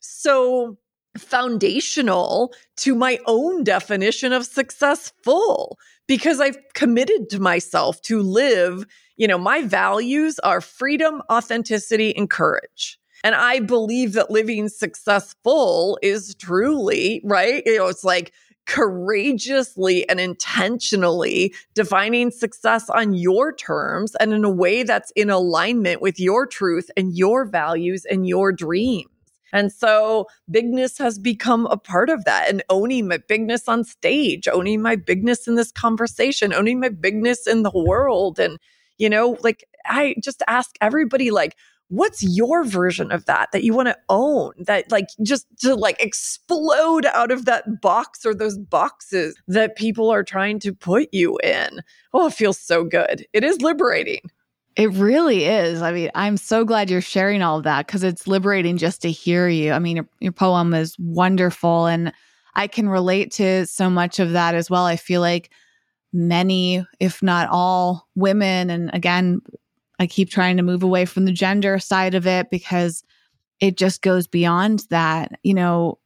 so foundational to my own definition of successful because I've committed to myself to live, you know, my values are freedom, authenticity, and courage. And I believe that living successful is truly, right? You know, it's like courageously and intentionally defining success on your terms and in a way that's in alignment with your truth and your values and your dreams. And so bigness has become a part of that and owning my bigness on stage, owning my bigness in this conversation, owning my bigness in the world. And, you know, like I just ask everybody, like, what's your version of that that you want to own that like just to like explode out of that box or those boxes that people are trying to put you in oh it feels so good it is liberating it really is. I mean, I'm so glad you're sharing all of that because it's liberating just to hear you. I mean, your, your, poem is wonderful and I can relate to so much of that as well. I feel like many, if not all, women, and again, I keep trying to move away from the gender side of it because it just goes beyond that. You know,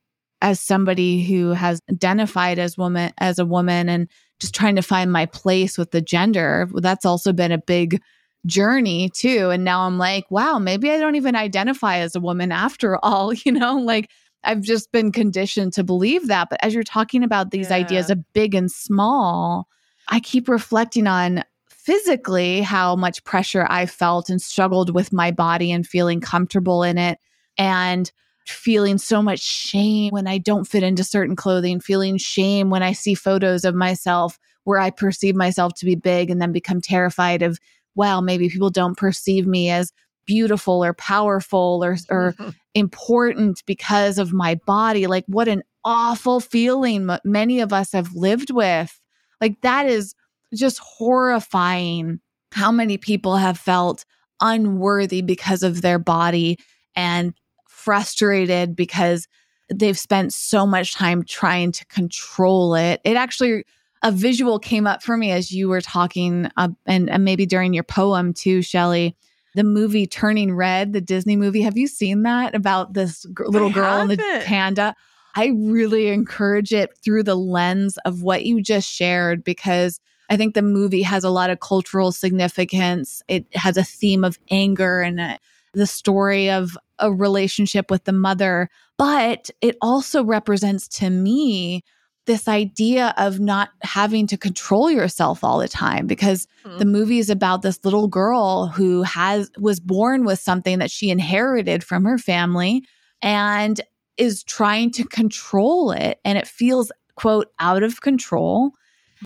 as somebody who has identified as woman as a woman and just trying to find my place with the gender, that's also been a big journey too. And now I'm like, wow, maybe I don't even identify as a woman after [LAUGHS] all, you know, like I've just been conditioned to believe that. But as you're talking about these yeah. ideas of big and small, I keep reflecting on physically how much pressure I felt and struggled with my body and feeling comfortable in it. And feeling so much shame when I don't fit into certain clothing, feeling shame when I see photos of myself where I perceive myself to be big and then become terrified of well, maybe people don't perceive me as beautiful or powerful or, or [LAUGHS] important because of my body. Like, what an awful feeling many of us have lived with. Like, that is just horrifying how many people have felt unworthy because of their body and frustrated because they've spent so much time trying to control it. It actually a visual came up for me as you were talking, uh, and, and maybe during your poem too, Shelly. The movie Turning Red, the Disney movie. Have you seen that about this g- little I girl and the panda? I really encourage it through the lens of what you just shared because I think the movie has a lot of cultural significance. It has a theme of anger and a, uh, the story of a relationship with the mother, but it also represents to me this idea of not having to control yourself all the time because mm-hmm. the movie is about this little girl who has was born with something that she inherited from her family and is trying to control it and it feels quote out of control.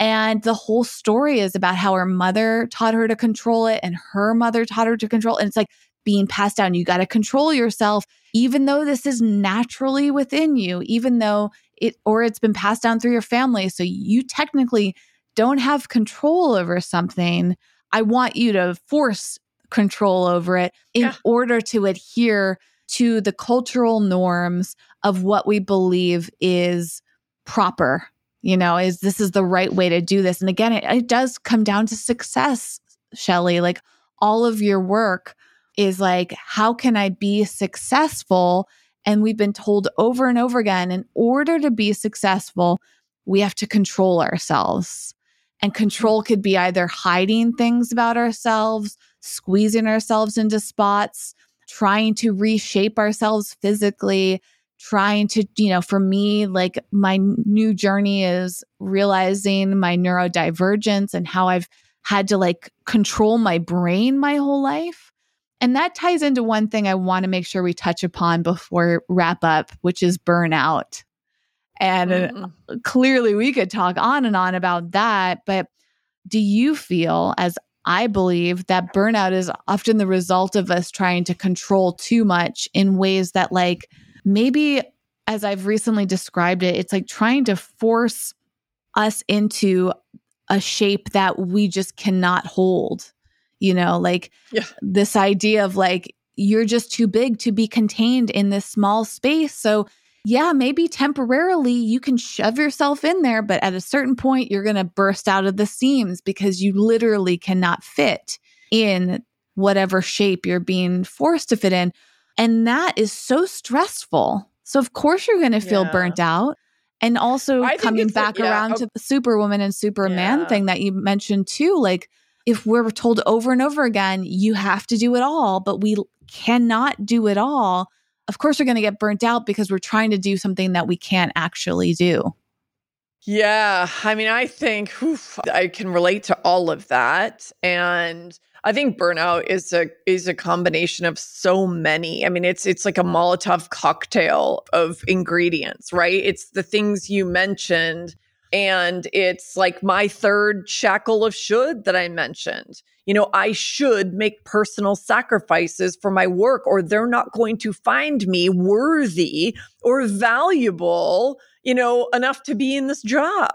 And the whole story is about how her mother taught her to control it and her mother taught her to control and it's like being passed down. You got to control yourself even though this is naturally within you even though it or it's been passed down through your family so you technically don't have control over something i want you to force control over it in yeah. order to adhere to the cultural norms of what we believe is proper you know is this is the right way to do this and again it, it does come down to success shelly like all of your work is like how can i be successful and we've been told over and over again in order to be successful, we have to control ourselves. And mm-hmm. control could be either hiding things about ourselves, squeezing ourselves into spots, trying to reshape ourselves physically, trying to, you know, for me, like my new journey is realizing my neurodivergence and how I've had to like control my brain my whole life. And that ties into one thing I want to make sure we touch upon before wrap up, which is burnout. And mm-hmm. clearly we could talk on and on about that. But do you feel, as I believe, that burnout is often the result of us trying to control too much in ways that, like, maybe as I've recently described it, it's like trying to force us into a shape that we just cannot hold you know like yeah. this idea of like you're just too big to be contained in this small space so yeah maybe temporarily you can shove yourself in there but at a certain point you're going to burst out of the seams because you literally cannot fit in whatever shape you're being forced to fit in and that is so stressful so of course you're going to feel yeah. burnt out and also coming back yeah, around to the superwoman and superman yeah. thing that you mentioned too like if we're told over and over again, you have to do it all, but we cannot do it all, of course, we're going to get burnt out because we're trying to do something that we can't actually do. Yeah. I mean, I think oof, I can relate to all of that. And I think burnout is a is a combination of so many. I mean, it's it's like a Molotov cocktail of ingredients, right? It's the things you mentioned and it's like my third shackle of should that I mentioned. You know, I should make personal sacrifices for my work, or they're not going to find me worthy or valuable, you know, enough to be in this job.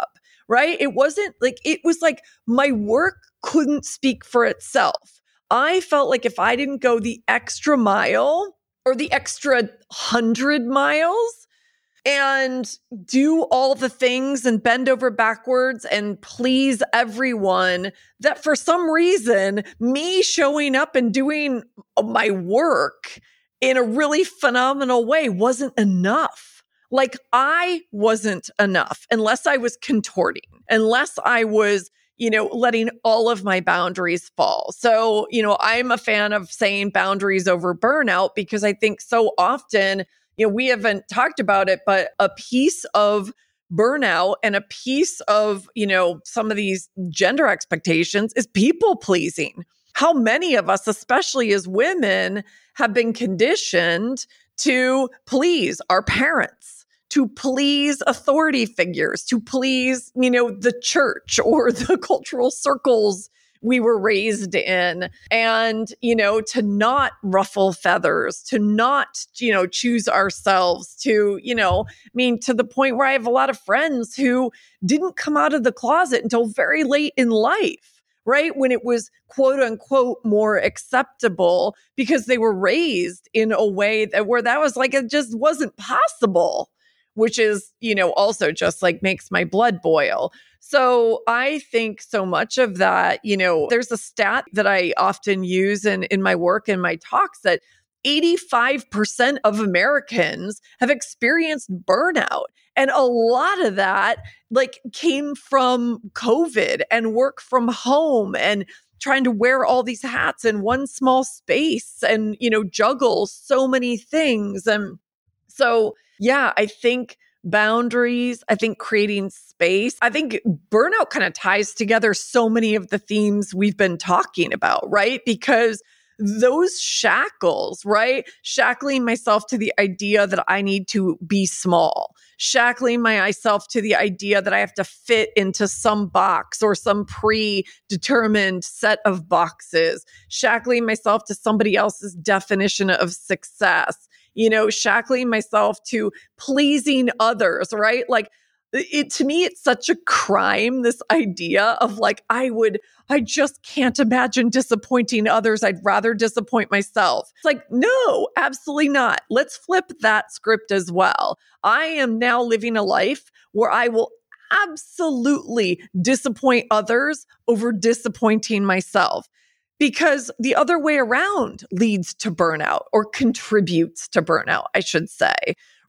Right. It wasn't like, it was like my work couldn't speak for itself. I felt like if I didn't go the extra mile or the extra hundred miles, and do all the things and bend over backwards and please everyone that for some reason me showing up and doing my work in a really phenomenal way wasn't enough. Like I wasn't enough unless I was contorting, unless I was you know, letting all of my boundaries fall. So, you know, I'm a fan of saying boundaries over burnout because I think so often you know, we haven't talked about it, but a piece of burnout and a piece of, you know, some of these gender expectations is people pleasing. How many of us, especially as women, have been conditioned to please our parents, to please authority figures, to please, you know, the church or [LAUGHS] the cultural circles we were raised in. And you know to not ruffle feathers to not you know choose ourselves to you know i mean to the point where i have a lot of friends who didn't come out of the closet until very late in life right? When it was quote unquote more acceptable because they were raised in a way that where that was like it just wasn't possible which is, you know, also just like makes my blood boil. So I think so much of that, you know, there's a stat that I often use in, in my work and my talks that 85% of Americans have experienced burnout. And a lot of that like came from COVID and work from home and trying to wear all these hats in one small space and, you know, juggle so many things. And so yeah, I think boundaries, I think creating space. I think burnout kind of ties together so many of the themes we've been talking about, right? Because those shackles, right? Shackling myself to the idea that I need to be small, shackling myself to the idea that I have to fit into some box or some predetermined set of boxes, shackling myself to somebody else's definition of success, you know, shackling myself to pleasing others, right? Like, it to me it's such a crime this idea of like i would i just can't imagine disappointing others. I'd rather disappoint myself. It's like no absolutely not. Let's flip that script as well. I am now living a life where i will absolutely disappoint others over disappointing myself because the other way around leads to burnout or contributes to burnout, I should say,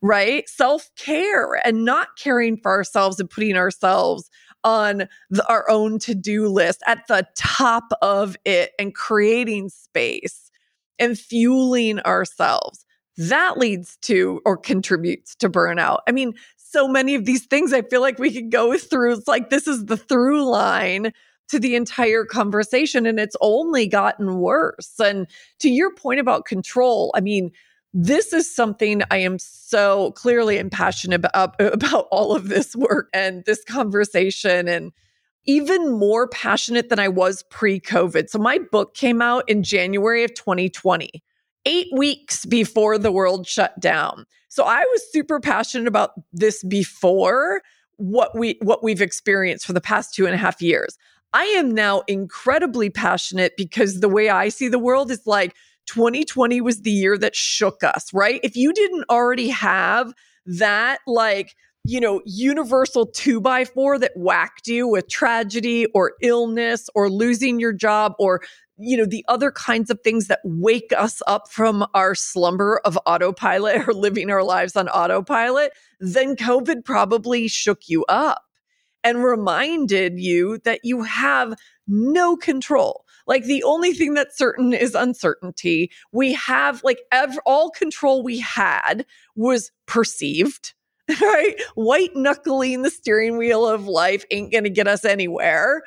right? Self care and not caring for ourselves and putting ourselves on the, our own to do list at the top of it and creating space and fueling ourselves. That leads to or contributes to burnout. I mean, so many of these things I feel like we could go through. It's like this is the through line to the entire conversation and it's only gotten worse. And to your point about control, I mean, this is something I am so clearly and passionate about, [LAUGHS] about all of this work and this conversation and even more passionate than I was pre COVID. So my book came out in January of 2020, eight weeks before the world shut down. So I was super passionate about this before what we what we've experienced for the past two and a half years. I am now incredibly passionate because the way I see the world is like 2020 was the year that shook us, right? If you didn't already have that, like, you know, universal two by four that whacked you with tragedy or illness or losing your job or, you know, the other kinds of things that wake us up from our slumber of autopilot [LAUGHS] or living our lives on autopilot, then COVID probably shook you up and reminded you that you have no control. Like the only thing that's certain is uncertainty. We have like ev- all control we had was perceived, [LAUGHS] right? White knuckling the steering wheel of life ain't going to get us anywhere.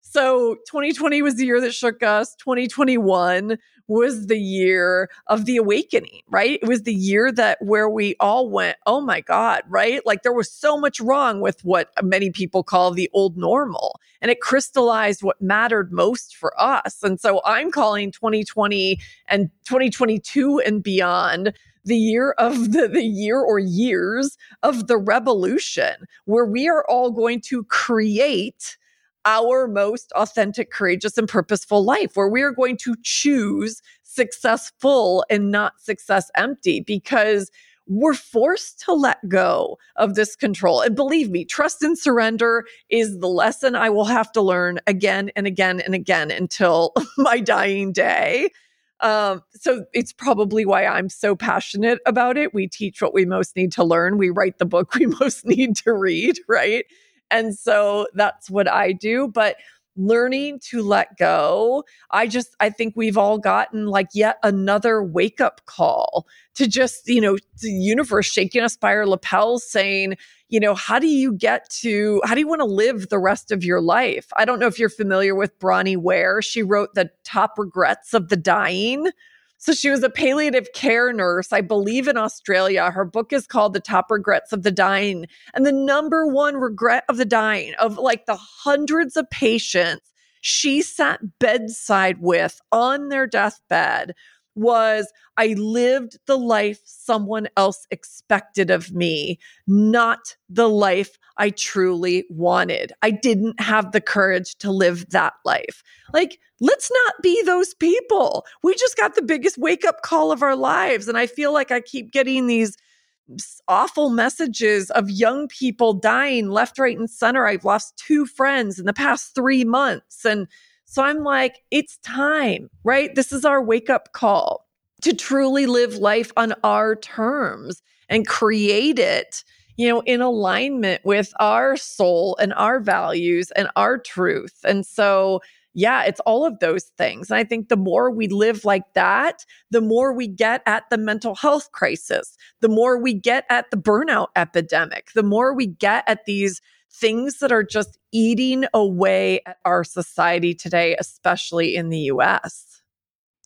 So 2020 was the year that shook us. 2021 was the year of the awakening, right? It was the year that where we all went, oh my God, right? Like there was so much wrong with what many people call the old normal. And it crystallized what mattered most for us. And so I'm calling 2020 and 2022 and beyond the year of the, the year or years of the revolution, where we are all going to create our most authentic, courageous, and purposeful life, where we are going to choose successful and not success empty because we're forced to let go of this control. And believe me, trust and surrender is the lesson I will have to learn again and again and again until [LAUGHS] my dying day. Um, so it's probably why I'm so passionate about it. We teach what we most need to learn. We write the book [LAUGHS] we most need to read, right? And so that's what I do. But learning to let go, I just, I think we've all gotten like yet another wake up call to just, you know, the universe shaking us by our lapels saying, you know, how do you get to, how do you want to live the rest of your life? I don't know if you're familiar with Bronnie Ware. She wrote The Top Regrets of the Dying so she was a palliative care nurse, I believe, in Australia. Her book is called The Top Regrets of the Dying. And the number one regret of the dying, of like the hundreds of patients she sat bedside with on their deathbed, was I lived the life someone else expected of me, not the life I truly wanted. I didn't have the courage to live that life. Like, let's not be those people. We just got the biggest wake up call of our lives. And I feel like I keep getting these awful messages of young people dying left, right, and center. I've lost two friends in the past three months. And so I'm like, it's time, right? This is our wake up call to truly live life on our terms and create it, you know, in alignment with our soul and our values and our truth. And so, yeah, it's all of those things. And I think the more we live like that, the more we get at the mental health crisis, the more we get at the burnout epidemic, the more we get at these things that are just eating away at our society today, especially in the US.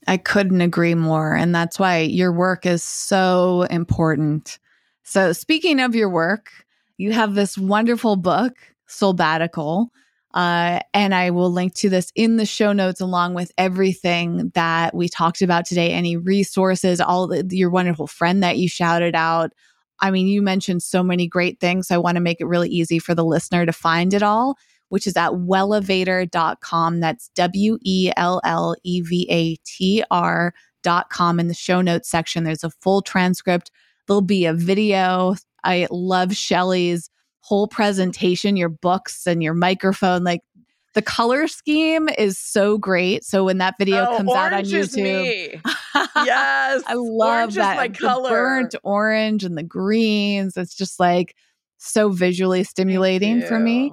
I couldn't agree more. And that's why your work is so important. So, speaking of your work, you have this wonderful book, Soulbbatical. Uh, and I will link to this in the show notes along with everything that we talked about today, any resources, all the, your wonderful friend that you shouted out, I mean, you mentioned so many great things. I want to make it really easy for the listener to find it all, which is at wellevatr.com. That's W E L L E V A T R.com. In the show notes section, there's a full transcript. There'll be a video. I love Shelly's whole presentation, your books and your microphone. Like the color scheme is so great. So when that video oh, comes out on YouTube, [LAUGHS] yes, I love that my color. burnt orange and the greens. It's just like so visually stimulating for me.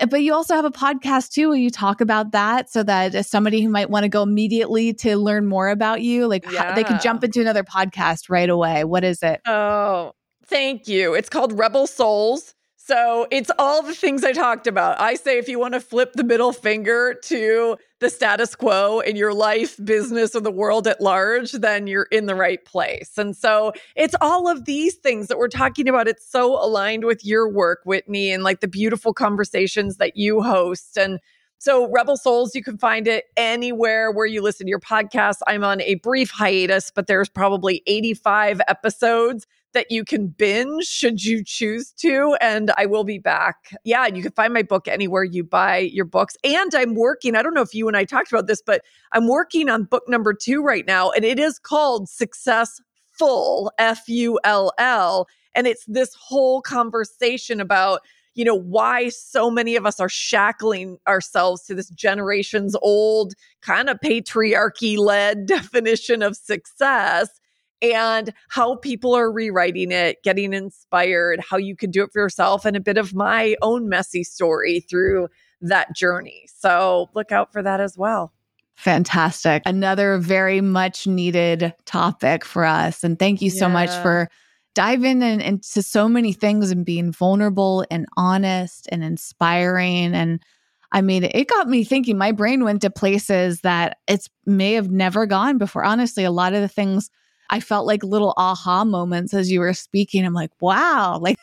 Uh, but you also have a podcast too where you talk about that so that as somebody who might want to go immediately to learn more about you, like yeah. they could jump into another podcast right away. What is it? Oh, thank you. It's called Rebel Souls. So it's all the things I talked about. I say if you want to flip the middle finger to the status quo in your life, business, or the world at large, then you're in the right place. And so it's all of these things that we're talking about. It's so aligned with your work, Whitney, and like the beautiful conversations that you host. And so, Rebel Souls, you can find it anywhere where you listen to your podcast. I'm on a brief hiatus, but there's probably 85 episodes that you can binge should you choose to. And I will be back. Yeah, you can find my book anywhere you buy your books. And I'm working, I don't know if you and I talked about this, but I'm working on book number two right now. And it is called Success Full, F U L L. And it's this whole conversation about you know, why so many of us are shackling ourselves to this generation's old kind of patriarchy led [LAUGHS] definition of success and how people are rewriting it, getting inspired, how you can do it for yourself, and a bit of my own messy story through that journey. So look out for that as well. Fantastic. Another very much needed topic for us. And thank you so yeah. much for diving in, into so many things and being vulnerable and honest and inspiring. And I mean, it got me thinking. My brain went to places that it's may have never gone before. Honestly, a lot of the things I felt like little aha moments as you were speaking. I'm like, wow, [LAUGHS] like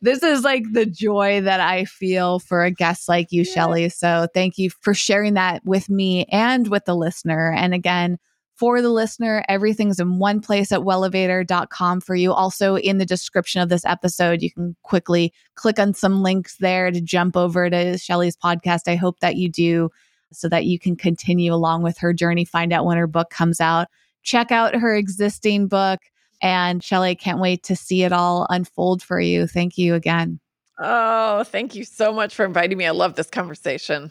this is like the joy that I feel for a guest like you, yeah. Shelly. So thank you for sharing that with me and with the listener. And again, for the listener, everything's in one place at wellevatr.com for you. Also, in the description of this episode, you can quickly click on some links there to jump over to Shelly's podcast. I hope that you do so that you can continue along with her journey, find out when her book comes out check out her existing book. And Shelly, can't wait to see it all unfold for you. Thank you again. Oh, thank you so much for inviting me. I love this conversation.